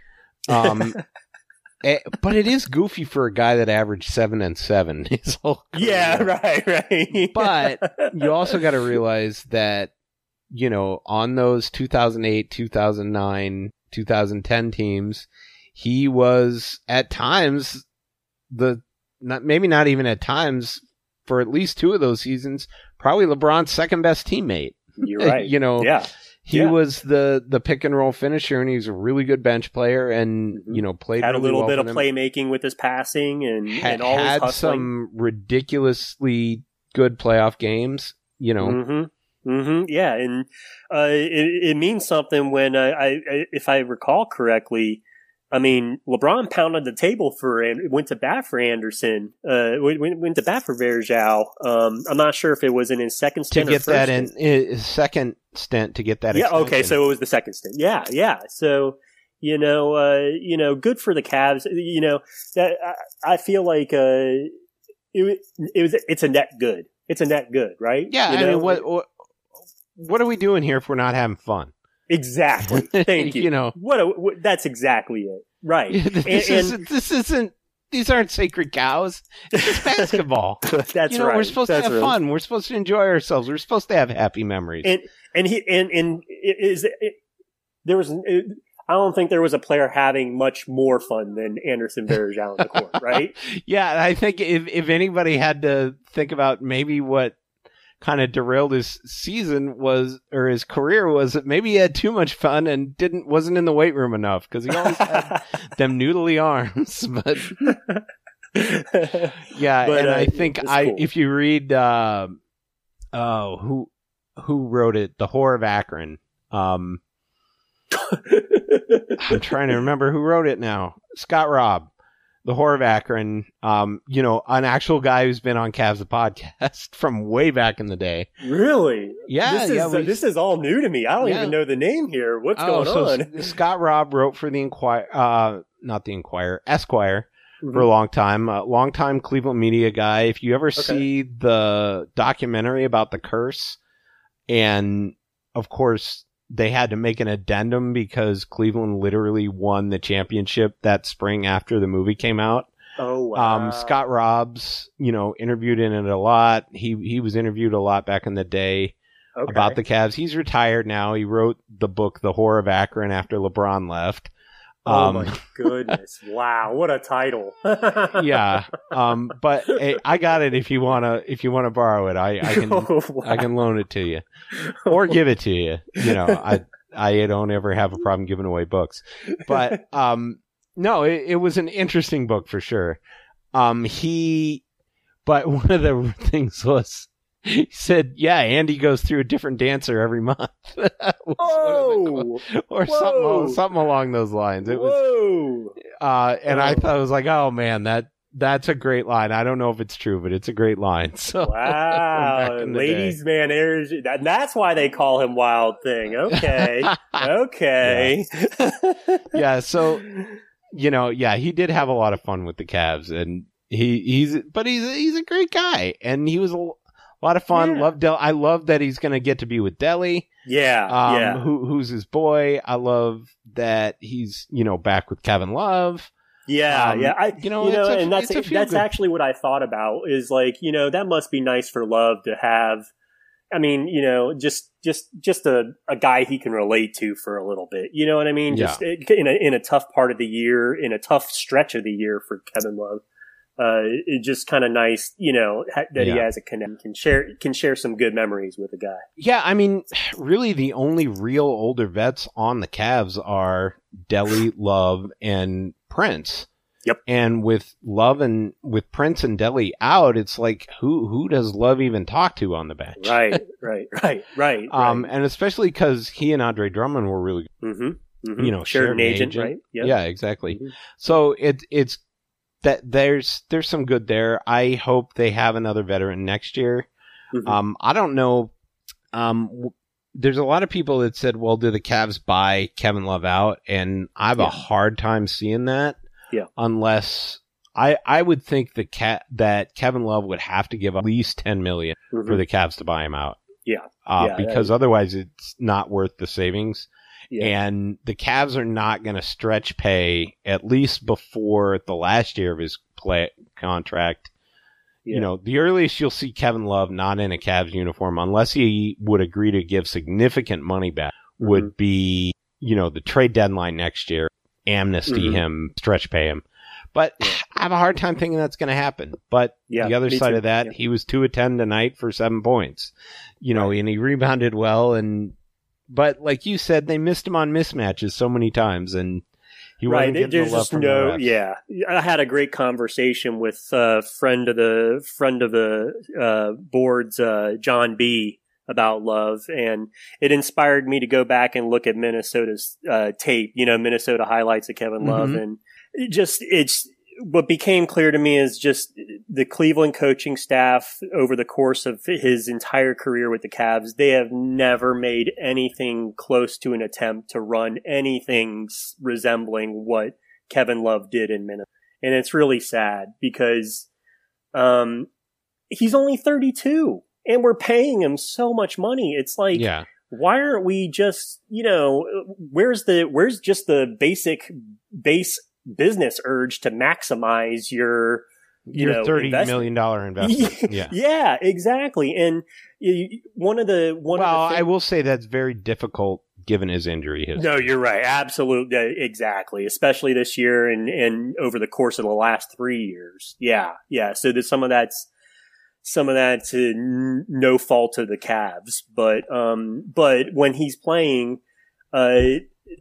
Um, eh, but it is goofy for a guy that averaged seven and seven his whole yeah, right, right. But you also got to realize that you know on those 2008 2009 2010 teams he was at times the not maybe not even at times for at least two of those seasons probably lebron's second best teammate you're right. you know yeah, he Yeah. was the the pick and roll finisher and he was a really good bench player and Mhm. you know played had a little well bit of them playmaking with his passing and ha- and all his had some ridiculously good playoff games you know Mm-hmm. Mm-hmm. Yeah, and uh, it, it means something when uh, I, I, if I recall correctly, I mean LeBron pounded the table for and went to bat for Anderson. Uh, went, went to bat for Varejao. Um, I'm not sure if it was in his second to stint or get that in his second stint to get that Yeah. Okay. So it was the second stint. Yeah. Yeah. So you know, uh, you know, good for the Cavs. You know, that I, I feel like uh, it, it was it's a net good. It's a net good, right? yeah You i know? mean what, what what are we doing here if we're not having fun Exactly. Thank you. You know. what, a, what? That's exactly it. Right. this, And- isn't, this isn't these aren't sacred cows it's basketball that's you know right. we're supposed That's to have right. fun we're supposed to enjoy ourselves we're supposed to have happy memories And and he and and is it, there was. It, I don't think there was a player having much more fun than Anderson Varejao on the court, right? Yeah, I think if if anybody had to think about maybe what kind of derailed his season was or his career was that maybe he had too much fun and didn't wasn't in the weight room enough because he always had them noodly arms. But yeah, But, and uh, I think I cool. if you read uh, oh who who wrote it the Whore of Akron. Um, I'm trying to remember who wrote it now. Scott Raab, the Whore of Akron. Um, you know, an actual guy who's been on Cavs the podcast from way back in the day. really? Yeah, This is yeah. we- this is all new to me. I don't Yeah. even know the name here. What's oh, going so on? Scott Raab wrote for the Inquirer, uh, not the Inquirer, Esquire Mm-hmm. for a long time. A long time Cleveland media guy. If you ever see the documentary about the curse, and of course they had to make an addendum because Cleveland literally won the championship that spring after the movie came out. Oh wow. Um, Scott Raab's, you know, interviewed in it a lot. He he was interviewed a lot back in the day Okay. about the Cavs. He's retired now. He wrote the book The Whore of Akron after LeBron left. Oh Um, my goodness! Wow, what a title! yeah. Um, but hey, I got it. If you wanna, if you wanna borrow it, I, I can, Oh, wow. I can loan it to you or give it to you. You know, I, I don't ever have a problem giving away books. But, um, no, it, it was an interesting book for sure. Um, he, but one of the things was he said, "Yeah, Andy goes through a different dancer every month." Was one of the Oh, or Whoa. something, something along those lines. It was, uh, and I Oh. thought it was like, "Oh man, that that's a great line." I don't know if it's true, but it's a great line. So Wow, ladies' man, airs. That, that's why they call him Wild Thing. Okay, okay. yeah, so you know, yeah, he did have a lot of fun with the Cavs, and he he's but he's he's a great guy, and he was a, lot of fun. Yeah. Love Del. I love that he's going to get to be with Delly, yeah, um, yeah, who who's his boy. I love that he's you know back with Kevin Love. yeah, um, yeah. I, you know, you know, a- and that's a that's good- actually what I thought about. Is like, you know, that must be nice for Love to have. I mean, you know, just just just a, a guy he can relate to for a little bit. You know what I mean? Yeah. Just in a in a tough part of the year, in a tough stretch of the year for Kevin Love. Uh, it's just kind of nice, you know, ha- that he has a connect, can share can share some good memories with a guy. Yeah, I mean, really, the only real older vets on the Cavs are Delly, Love, and Prince. Yep. And with Love and with Prince and Delly out, it's like who who does Love even talk to on the bench? Right, right, right, right. Um, and especially because he and Andre Drummond were really, mm-hmm, mm-hmm. you know, shared shared an agent, agent. right? Yep. yeah, exactly. Mhm. So it it's that there's there's some good there. I hope they have another veteran next year. Mhm. Um, I don't know. Um, w- there's a lot of people that said, "Well, do the Cavs buy Kevin Love out?" And I have Yeah. a hard time seeing that. Yeah. Unless I I would think the cat that Kevin Love would have to give at least ten million Mhm. for the Cavs to buy him out. Yeah. Uh, Yeah, because otherwise it's not worth the savings. Yeah. And the Cavs are not going to stretch pay at least before the last year of his play contract. Yeah. You know, the earliest you'll see Kevin Love not in a Cavs uniform, unless he would agree to give significant money back, Mm-hmm. would be, you know, the trade deadline next year, amnesty Mhm. him, stretch pay him. But. I have a hard time thinking that's going to happen. But Yeah, the other side too. of that, Yeah. he was two of ten tonight for seven points. You know, and he rebounded well. And but like you said, they missed him on mismatches so many times, and he right. There's the love just the no. refs. Yeah. I had a great conversation with uh, friend of the friend of the uh, board's uh, John B about love, and it inspired me to go back and look at Minnesota's uh, tape. You know, Minnesota highlights of Kevin Love, Mhm. and it just it's what became clear to me is just the Cleveland coaching staff over the course of his entire career with the Cavs, they have never made anything close to an attempt to run anything resembling what Kevin Love did in Minnesota. And it's really sad because um, he's only 32 and we're paying him so much money. It's like, yeah. why aren't we just, you know, where's the, where's just the basic base business urge to maximize your, you Your know, thirty investment? million dollar investment. yeah. yeah, exactly. And you, one of the, one Well, of the I will say that's very difficult given his injury history. no, you're right. Absolutely. Exactly. Especially this year and, and over the course of the last three years. Yeah. Yeah. So there's some of that's, some of that's uh, n- no fault of the Cavs, but, um, but when he's playing, uh,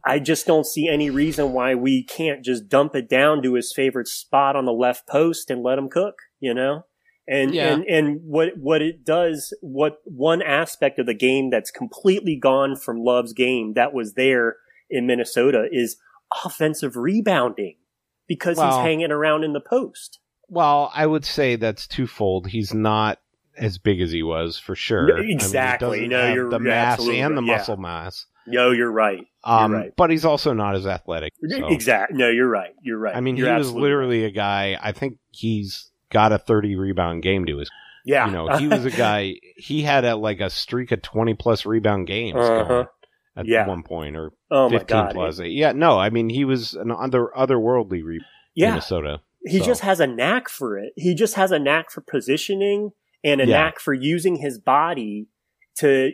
I just don't see any reason why we can't just dump it down to his favorite spot on the left post and let him cook, you know? And, Yeah. and, and what, what it does, what one aspect of the game that's completely gone from Love's game that was there in Minnesota is offensive rebounding because Well- he's hanging around in the post. Well, I would say that's twofold. He's not as big as he was for sure. No, I mean, exactly. No, you're- the mass and the right. Yeah. muscle mass. No, you're right. Um, right. but he's also not as athletic. so- Exactly. No, you're right. You're right. I mean, You're he was literally a guy. I think he's got a thirty rebound game to his. Yeah. You know, he was a guy. He had a like a streak of twenty plus rebound games Uh-huh. at Yeah. one point, or oh my fifteen god. plus. Yeah, no, I mean he was an other otherworldly re- Yeah. Minnesota. He So- just has a knack for it. He just has a knack for positioning and a Yeah. knack for using his body to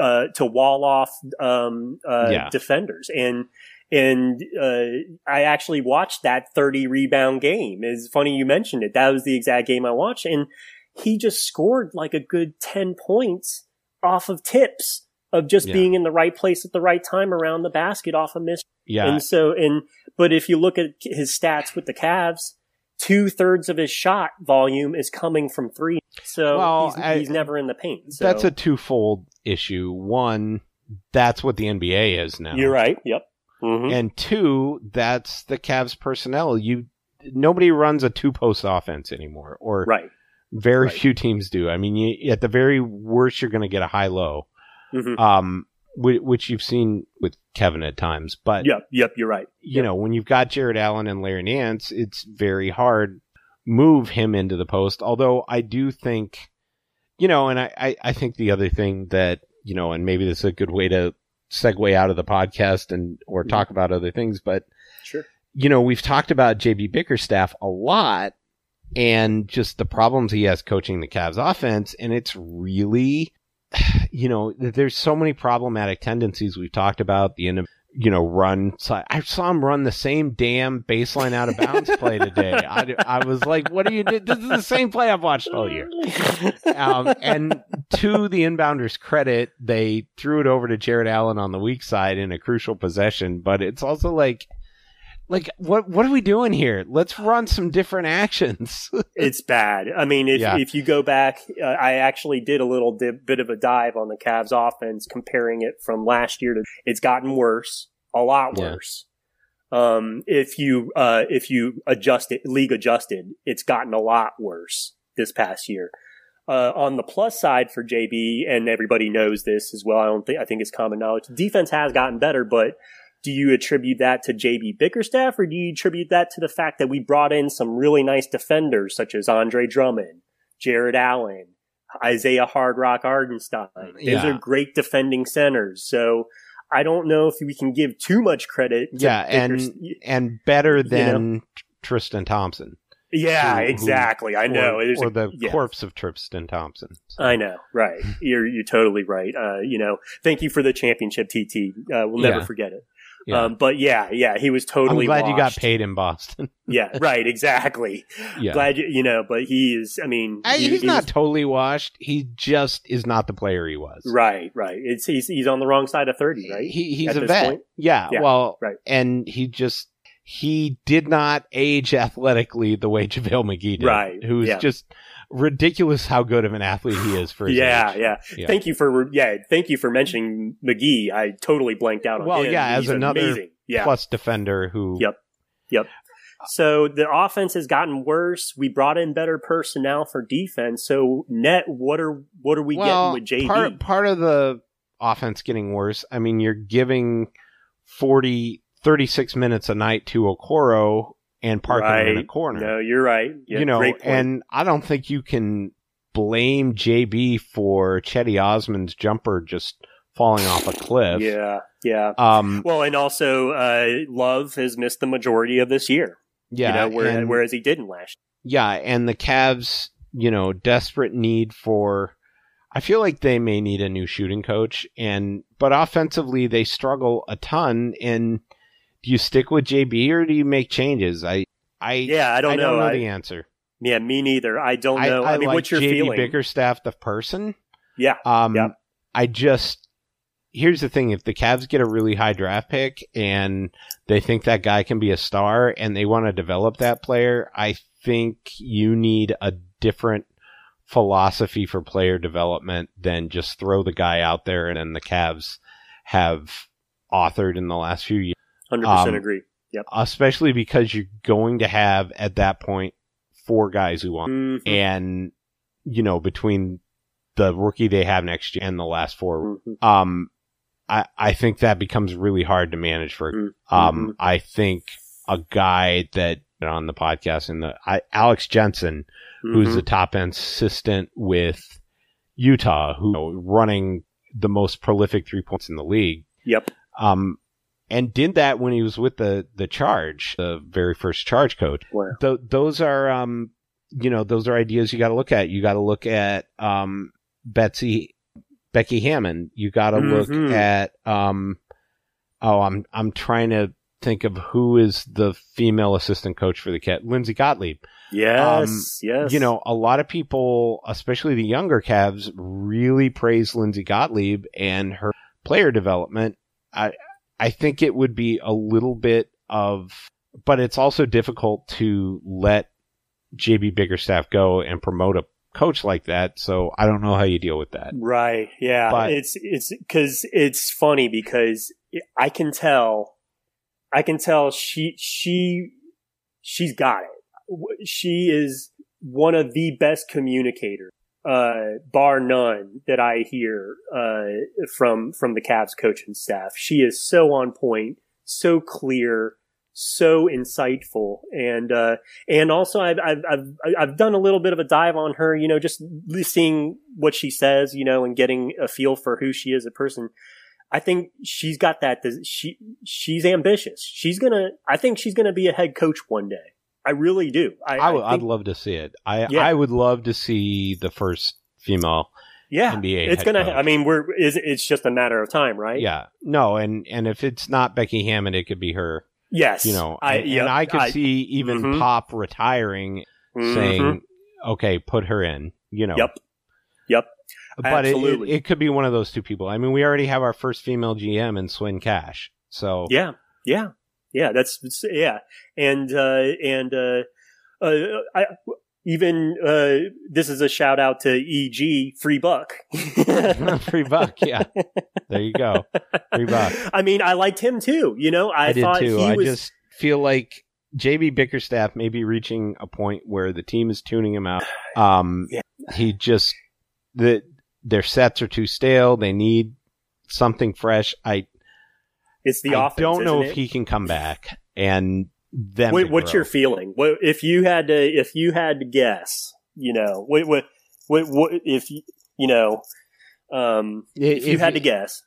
uh, to wall off um, uh, Yeah. defenders. And and uh, I actually watched that thirty rebound game. It's funny you mentioned it. That was the exact game I watched, and he just scored like a good ten points off of tips of just Yeah. being in the right place at the right time around the basket off a miss Yeah, and so, and But if you look at his stats with the Cavs, two thirds of his shot volume is coming from three. So Well, he's, I- he's never in the paint. So That's a twofold issue. One, that's what the NBA is now. You're right. Yep. Mhm. And two, that's the Cavs personnel. You nobody runs a two post offense anymore, or Right. very right. few teams do. I mean, you, at the very worst, you're going to get a high low, Mhm. um, which, you've seen with Kevin at times. But Yep. Yep. You're right. you know, when you've got Jarrett Allen and Larry Nance, it's very hard move him into the post. Although I do think, you know, and I, I, I think the other thing that, you know, and maybe this is a good way to segue out of the podcast and, or mm-hmm. talk about other things, but, Sure. you know, we've talked about JB Bickerstaff a lot and just the problems he has coaching the Cavs offense. And it's really, you know, there's so many problematic tendencies we've talked about the end of, you know, run. So I saw him run the same damn baseline out of bounds play today. I, I was like, what are you doing? This is the same play I've watched all year. Um, and to the inbounders credit, they threw it over to Jarrett Allen on the weak side in a crucial possession, but it's also like, like what what are we doing here? Let's run some different actions. it's bad. I mean, if Yeah. if you go back, uh, I actually did a little di- bit of a dive on the Cavs offense, comparing it from last year to. It's gotten worse, a lot Yeah. worse. Um, if you uh, if you adjust it, league adjusted, it's gotten a lot worse this past year. Uh, on the plus side for JB, and everybody knows this as well. I don't think I think it's common knowledge. Defense has gotten better, but do you attribute that to JB Bickerstaff or do you attribute that to the fact that we brought in some really nice defenders such as Andre Drummond, Jarrett Allen, Isaiah Hard Rock Hartenstein? Those Yeah. are great defending centers. So I don't know if we can give too much credit. To yeah, and and better know? than Tristan Thompson. yeah, who- who- exactly. I know. or, or a- the yeah. corpse of Tristan Thompson. So, I know, right? You're you're totally right. Uh, you know, thank you for the championship, TT. Uh, we'll never Yeah. forget it. Yeah. Um, but yeah, yeah, he was totally. I'm glad you got paid in Boston. Yeah, right. Exactly. yeah. Glad you, you know, but he is. I mean, I- he- he's he not was- totally washed. He just is not the player he was. right, right. It's he's he's on the wrong side of thirty, right? He he's At a vet. Yeah, Yeah, Well, right. And he just he did not age athletically the way JaVale McGee did. Right, Who's yeah. just ridiculous how good of an athlete he is for his yeah, age. yeah, Yeah. Thank you for yeah, thank you for mentioning McGee. I totally blanked out on Well, him. yeah, as another amazing. Yeah. Plus defender who Yep. Yep. So the offense has gotten worse. We brought in better personnel for defense. So net, what are what are we well, getting with JB? Part, part of the offense getting worse. I mean, you're giving 40, 36 minutes a night to Okoro and parking him in a Right. corner. No, you're right. Yeah, you know, and I don't think you can blame JB for Cedi Osman's jumper just falling off a cliff. yeah, yeah. Um, Well, and also, uh, Love has missed the majority of this year. yeah. you know, whereas, and- whereas he didn't last. yeah, and the Cavs, you know, desperate need for. I feel like they may need a new shooting coach, and but offensively they struggle a ton. And do you stick with JB or do you make changes? I, I, Yeah, I don't know. don't know I- the answer. Yeah, me neither. I don't I, know. I, I mean, like what's your JB feeling? Bickerstaff, the person. Yeah, Um, Yeah. I just here's the thing: if the Cavs get a really high draft pick and they think that guy can be a star and they want to develop that player, I think you need a different philosophy for player development than just throw the guy out there and then the Cavs have authored in the last few years. Hundred percent um, agree. Yep. Especially because you're going to have at that point four guys who want Mhm. and you know between the rookie they have next year and the last four Mhm. um i i think that becomes really hard to manage for Mhm. um i think a guy that on the podcast in the I, alex jensen who's Mhm. the top end assistant with utah who you know, running the most prolific three points in the league Yep. um and did that when he was with the the charge the very first charge coach Wow. Th- those are um you know those are ideas you got to look at you got to look at um betsy becky hammon you got to Mhm. look at um oh i'm i'm trying to think of who is the female assistant coach for the cat lindsay gottlieb Yes. yes. Um, you know, a lot of people, especially the younger Cavs, really praise Lindsay Gottlieb and her player development. I I think it would be a little bit of, but it's also difficult to let JB Bickerstaff go and promote a coach like that. So I don't know how you deal with that. Right. Yeah. But- it's it's because it's funny because I can tell, I can tell she she she's got it. She is one of the best communicators, uh, bar none, that I hear uh, from from the Cavs coaching staff. She is so on point, so clear, so insightful, and uh, and also I've, I've I've I've done a little bit of a dive on her. You know, just seeing what she says, you know, and getting a feel for who she is as a person. I think she's got that. She she's ambitious. She's gonna. I think she's gonna be a head coach one day. I really do. I, I, would, think, I'd love to see it. I Yeah. I would love to see the first female. yeah, NBA it's gonna. coach. I mean, we're. Is it's just a matter of time, right? Yeah, no, and and if it's not Becky Hammon, it could be her. Yes. You know, I. and, yep, and I could see even Mhm. Pop retiring, Mhm. saying, "Okay, put her in." You know. Yep. Yep. But it, it, it could be one of those two people. I mean, we already have our first female GM in Swin Cash. So Yeah, yeah, yeah. That's yeah, and uh, and uh, uh, I even uh, this is a shout out to EG Free Buck. free buck. Yeah. There you go. Free buck. I mean, I liked him too. You know, I, I, did thought too. he I was. just feel like JB Bickerstaff may be reaching a point where the team is tuning him out. Um, Yeah. he just the their sets are too stale. They need something fresh. I it's the I offense. don't know isn't if it? he can come back and then What, what's your feeling? What, if you had to, if you had to guess, you know, what, what, what, what if you, you know, um, if, you had to guess,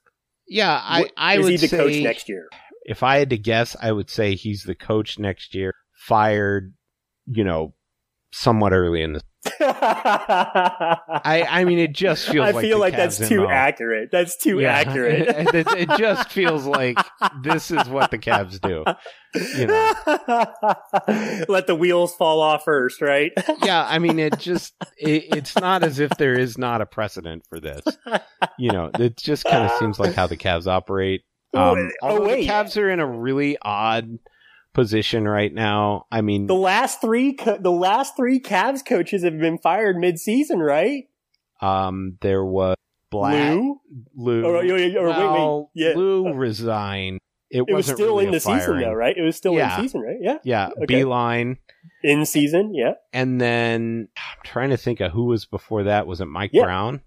Yeah, I what- I is would he the say coach next year? if I had to guess, I would say he's the coach next year. Fired, you know, somewhat early in the. I I mean, it just feels. I like feel like that's too MO. accurate. That's too Yeah. accurate. it, it just feels like this is what the Cavs do. You know. Let the wheels fall off first, right? Yeah, I mean, it just it, it's not as if there is not a precedent for this. You know, it just kind of seems like how the Cavs operate. Um, Oh, although wait. the Cavs are in a really odd position right now. I mean, The last three, co- the last three Cavs coaches have been fired mid-season, right? um, there was Blatt Lou? Lou. Or, or, or, or wait, well, wait, yeah. Lou resigned. It, It was still really in the season though, right? It was still Yeah. in season, right? Yeah. Yeah, Okay. Beeline. In season, yeah. And then I'm trying to think of who was before that. Was it Mike Yeah. Brown?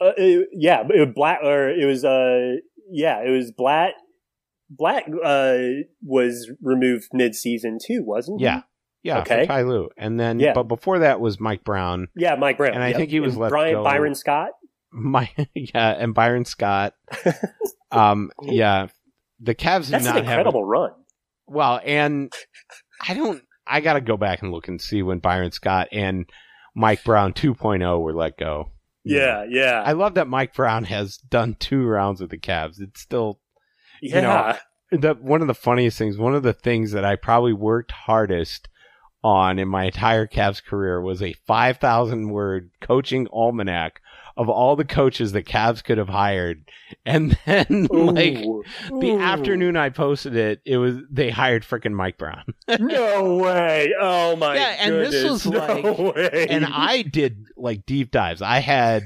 Uh, it- yeah, it was Blatt or it was uh yeah, it was Blatt Blatt uh was removed mid-season too, wasn't he? Yeah. Yeah, Okay. for Ty Lue. And then, Yeah. but before that was Mike Brown. Yeah, Mike Brown. And I yep. think he was And let Brian go- Byron Scott. My, yeah, and Byron Scott. um, yeah, the Cavs That's not an incredible have. run. Well, and I don't. I got to go back and look and see when Byron Scott and Mike Brown 2.0 were let go. Yeah, yeah. I love that Mike Brown has done two rounds with the Cavs. It's still yeah. you know, the one of the funniest things, one of the things that I probably worked hardest on in my entire Cavs career was a 5,000 word coaching almanac of all the coaches the Cavs could have hired. And then like the Ooh. afternoon I posted it, it was, they hired frickin' Mike Brown. no way. Oh my Yeah, and this goodness. was no like- way. and I did like deep dives. I had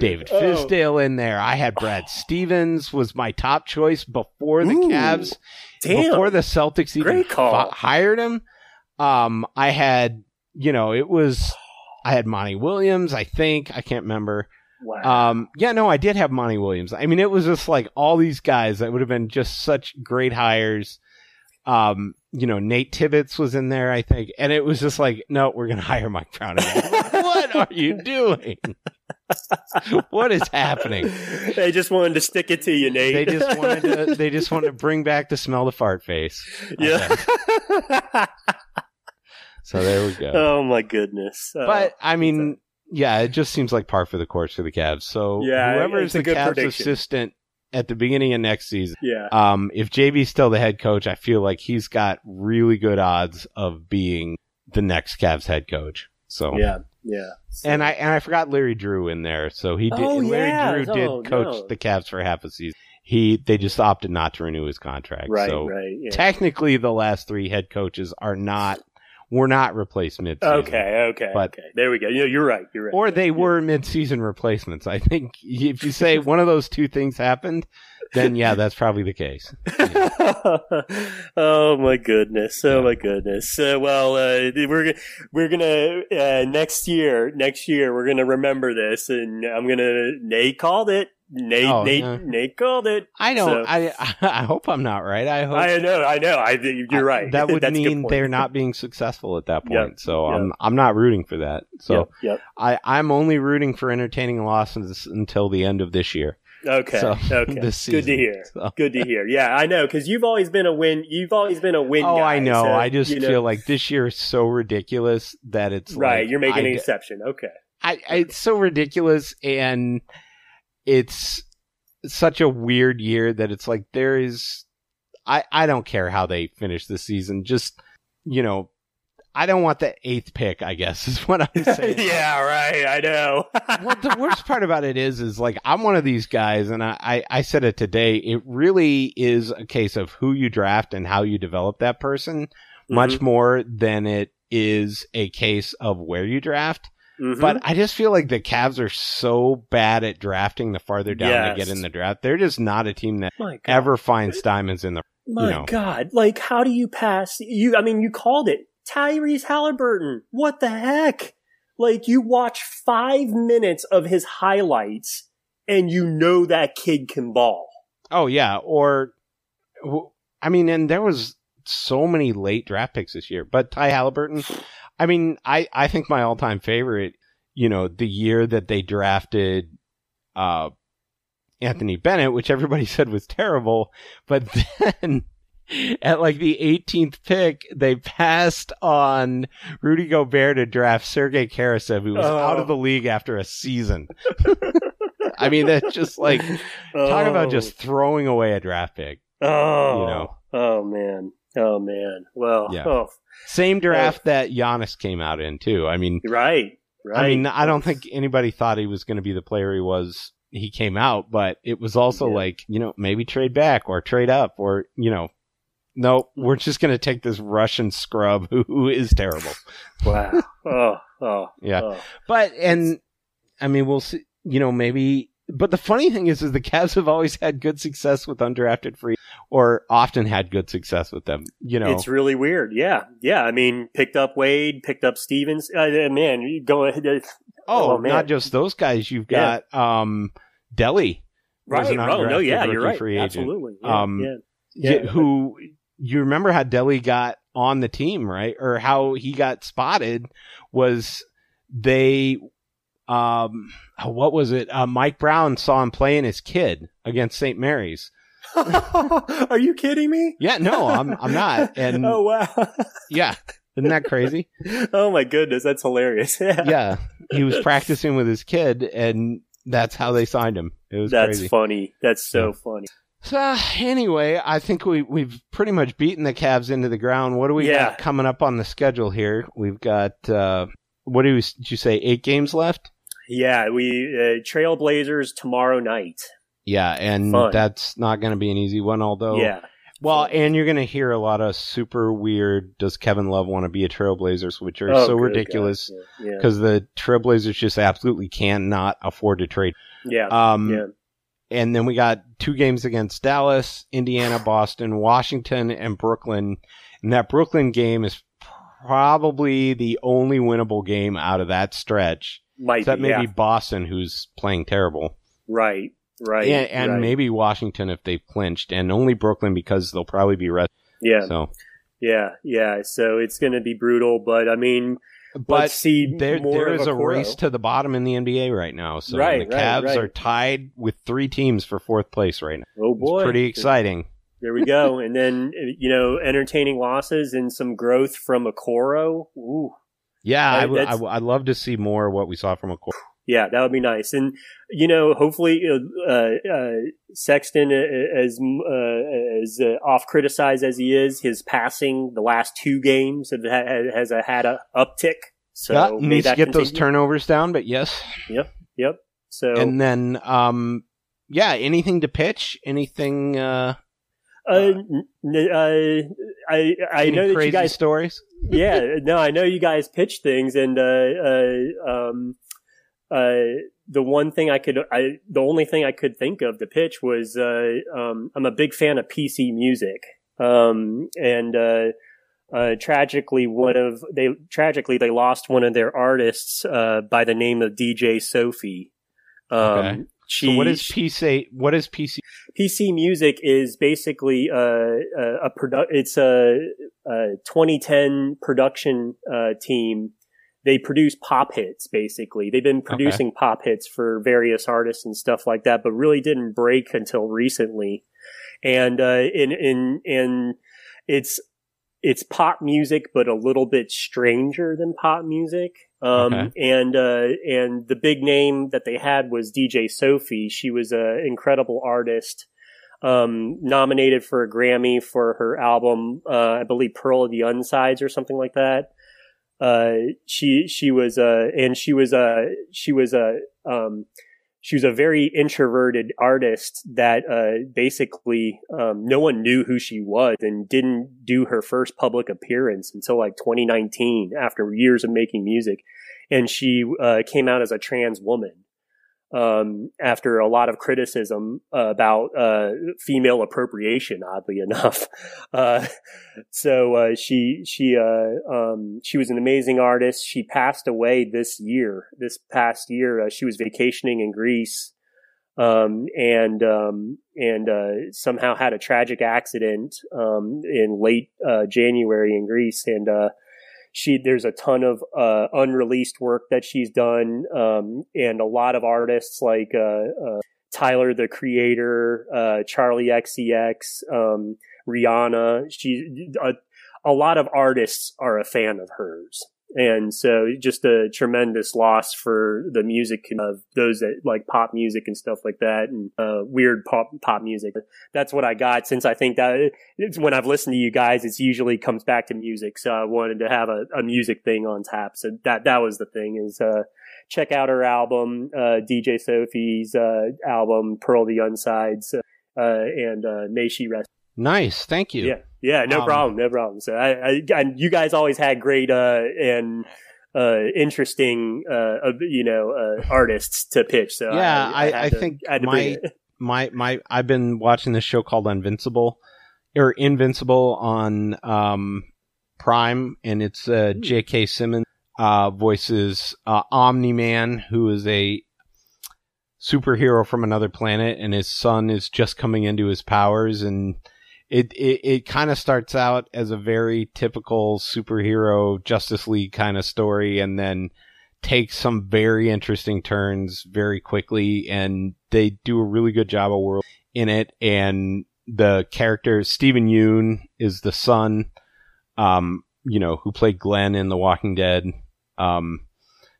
David Oh. Fizdale in there. I had Brad Stevens was my top choice before the Ooh. Cavs. Damn. before the Celtics even fi- hired him. Um, I had, you know, it was, I had Monty Williams, I think, I can't remember. wow. Um, yeah, no, I did have Monty Williams. I mean, it was just like all these guys that would have been just such great hires. Um, you know, Nate Tibbetts was in there, I think, and it was just like, no, we're gonna hire Mike Brown again. what are you doing? what is happening? they just wanted to stick it to you, Nate. They just wanted to, they just wanted to bring back the smell the fart face. yeah. So there we go. oh my goodness. Uh, But I mean, yeah, it just seems like par for the course for the Cavs. So Yeah, whoever is the Cavs prediction. assistant at the beginning of next season, yeah. um, if JB's still the head coach, I feel like he's got really good odds of being the next Cavs head coach. So Yeah. Yeah. and I and I forgot Larry Drew in there. So he did. Oh, Larry yeah. Drew did Oh, coach no. the Cavs for half a season. he they just opted not to renew his contract. Right, so right. Yeah. technically, the last three head coaches are not were not replacements. Okay, okay, But- okay. There we go. You know, you're right. You're right. or they were mid-season replacements. I think if you say one of those two things happened, then yeah, that's probably the case. oh my goodness! Oh Yeah. my goodness! Uh, well, uh, we're we're gonna uh, next year. Next year, we're gonna remember this, and I'm gonna. Nate called it. Nate. Oh, Nate. yeah. Nate called it. I don't. So- I I hope I'm not right. I hope I know. I know. I. You're right. That would mean they're not being successful at that Yep, point. So yep. I'm I'm not rooting for that. So Yep, yep. I I'm only rooting for entertaining losses until the end of this year. Okay. So, okay. this Good to hear. So- Good to hear. Yeah, I know because you've always been a win. You've always been a win. Oh, guy, I know. so, I just you know- feel like this year is so ridiculous that it's right. like, you're making I, an exception. Okay. I, I it's so ridiculous and it's such a weird year that it's like there is I I don't care how they finish the season. Just you know, I don't want the eighth pick. I guess is what I'm saying. yeah. Right. I know. well, the worst part about it is, is like I'm one of these guys, and I, I, I said it today. It really is a case of who you draft and how you develop that person, much Mhm. more than it is a case of where you draft. Mhm. But I just feel like the Cavs are so bad at drafting the farther down Yes. they get in the draft. They're just not a team that ever finds diamonds in the. My know. God, like how do you pass you I mean you called it Tyrese Halliburton. What the heck? Like you watch 5 minutes of his highlights and you know that kid can ball. Oh yeah, or I mean, and there was so many late draft picks this year, but Ty Halliburton. I mean, I I think my all time favorite. You know, the year that they drafted uh Anthony Bennett, which everybody said was terrible, but then. At like the 18th pick, they passed on Rudy Gobert to draft Sergei Karasev, who was Oh. out of the oh. league after a season. I mean, that's just like Talk about Oh. just throwing away a draft pick. oh, you know. Oh man. Oh man. Well, Yeah. oh, Same oh. draft that Giannis came out in too. I mean, right. Right. I mean, I don't think anybody thought he was going to be the player he was. He came out, but it was also Yeah. like you know maybe trade back or trade up or you know, no, we're just going to take this Russian scrub who, who is terrible. wow. Oh, oh. Yeah. oh. But and I mean, we'll see. You know, maybe. But the funny thing is, is the Cavs have always had good success with undrafted free, or often had good success with them. You know, It's really weird. Yeah. Yeah. I mean, picked up Wade, picked up Stevens. Uh, man, you go ahead. Oh, Oh, man. not just those guys. You've Yeah. got um Delly. Right. an Oh, no, yeah, you're rookie right. free agent. Absolutely. Yeah, Um, yeah. Yeah, Yeah. who you remember how Delly got on the team, right? Or how he got spotted was they um what was it? Uh, Mike Brown saw him playing his kid against St. Mary's. Are you kidding me? Yeah, no, I'm I'm not. And oh wow. yeah, isn't that crazy? oh my goodness, that's hilarious. Yeah. Yeah, he was practicing with his kid, and that's how they signed him. It was That's crazy. funny. That's so Yeah. funny. So anyway, I think we we've pretty much beaten the Cavs into the ground. What do we Yeah. got coming up on the schedule here? We've got uh what do you, did you say? Eight games left. Yeah, we uh, Trailblazers tomorrow night. Yeah, and Fun. that's not going to be an easy one. Although, yeah. well, and you're going to hear a lot of super weird. Does Kevin Love want to be a Trailblazers? Which are Oh, so ridiculous God. Yeah. because the Trailblazers just absolutely cannot afford to trade. Yeah. Yeah. Um, yeah. And then we got two games against Dallas, Indiana, Boston, Washington, and Brooklyn. And that Brooklyn game is probably the only winnable game out of that stretch. Might Except be, maybe yeah. Boston, who's playing terrible. Right. Right. and and right. maybe Washington if they've clinched, and only Brooklyn because they'll probably be rested. Yeah. So, Yeah. Yeah. So it's going to be brutal, but I mean, but let's see there more there of is a Okoro. race to the bottom in the NBA right now. So Right, the Cavs right. are tied with three teams for fourth place right now. Oh boy. It's pretty exciting. There we go. and then, you know, entertaining losses and some growth from Okoro. Ooh. Yeah, I- I, would- I, I'd love to see more of what we saw from a Yeah, that would be nice. And, you know, hopefully, uh, uh, Sexton, uh, as, uh, as uh, off criticized as he is, his passing the last two games have, has uh, had a uptick. So yeah, needs to get those turnovers down, but yes. Yep. Yep. So, And then um yeah, anything to pitch? Anything? Uh, Uh, uh, I I know that crazy you guys stories? yeah, no, I know you guys pitch things, and uh, uh, um, uh, the one thing I could, I the only thing I could think of to pitch was, uh, um, I'm a big fan of PC music, um, and uh, uh, tragically, one of they tragically they lost one of their artists uh, by the name of DJ Sophie. Um, Okay. She, so what is PC? What is PC? PC Music is basically uh, a, a produ- It's a, a 2010 production uh, team. They produce pop hits. Basically, they've been producing pop hits for various artists and stuff like that, but really didn't break until recently. And uh, in in in it's it's pop music, but a little bit stranger than pop music. Um, Okay. and, uh, and the big name that they had was DJ Sophie. She was an incredible artist, um, nominated for a Grammy for her album, uh, I believe Pearl of the Unsides or something like that. Uh, she, she was, uh, and she was, uh, she was, a um, she was a very introverted artist that uh, basically um, no one knew who she was and didn't do her first public appearance until like 2019 after years of making music. And she uh, came out as a trans woman um, after a lot of criticism about uh, female appropriation oddly enough uh, so uh, she she uh, um, she was an amazing artist. She passed away this year. This past year, uh, she was vacationing in Greece, um, and um, and uh, somehow had a tragic accident um, in late uh, January in Greece. And uh, she there's a ton of uh, unreleased work that she's done, um, and a lot of artists like uh, uh, Tyler the Creator, uh, Charli XCX. Um, Rihanna. She a, a lot of artists are a fan of hers. And so just a tremendous loss for the music of those that like pop music and stuff like that and uh, weird pop pop music. That's what I got since I think that when I've listened to you guys, it's usually comes back to music. So I wanted to have a, a music thing on tap. So that, that was the thing is, uh, check out her album, uh, DJ Sophie's, uh, album, Pearl the Unsides, uh, and, uh, may she rest Nice, thank you. yeah, yeah, no Um, problem, no problem. So I, I, and you guys always had great uh, and uh, interesting, uh, you know, uh, artists to pitch. So Yeah, I- I to- think my- my my I've been watching this show called Invincible or Invincible on um Prime and it's uh Hmm. J.K. Simmons uh voices uh Omni Man who is a superhero from another planet and his son is just coming into his powers and it it, it kind of starts out as a very typical superhero Justice League kind of story and then takes some very interesting turns very quickly and they do a really good job of world in it and the character Steven Yeun is the son um you know who played Glenn in The Walking Dead. Um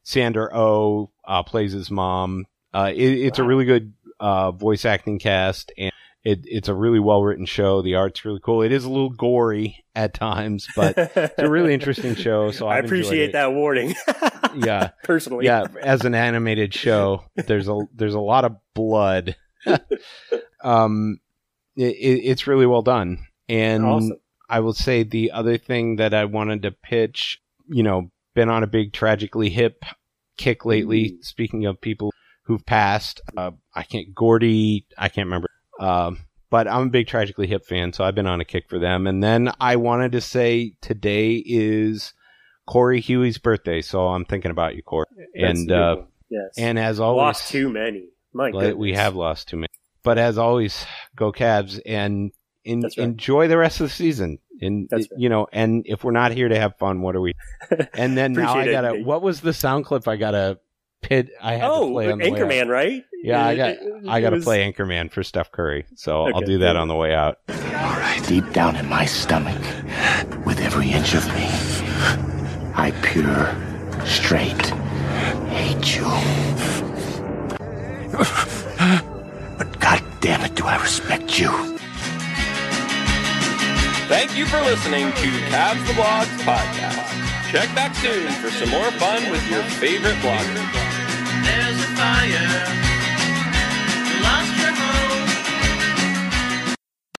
Sandra Oh uh, plays his mom. Uh it, it's a really good uh voice acting cast and it, it's a really well written show. The art's really cool. It is a little gory at times, but it's a really interesting show. So I I've enjoyed appreciate that warning. Yeah. personally. yeah as an animated show there's a there's a lot of blood um it, it, it's really well done and Awesome. i will say the other thing that i wanted to pitch you know been on a big tragically hip kick lately Mm. speaking of people who've passed uh i can't gordy i can't remember um but i'm a big tragically hip fan so i've been on a kick for them and then i wanted to say today is corey huey's birthday so i'm thinking about you corey That's and uh, yes, and as always, lost too many. My goodness. we have lost too many. But as always, go Cavs and in, right. enjoy the rest of the season. And right. you know, and if we're not here to have fun, what are we? And then now I gotta. Nate. What was the sound clip I gotta pit? I had to Oh, play on the way out. Anchorman, right? Yeah, I got. It- it- I gotta was- play Anchorman for Steph Curry, so I'll do that on the way out. All right, Deep down in my stomach, with every inch of me, I pure, straight hate you. But god damn it, do I respect you. Thank you for listening to Cavs the Blogs podcast. Check back soon for some more fun with your favorite bloggers there's a fire. Lost your home.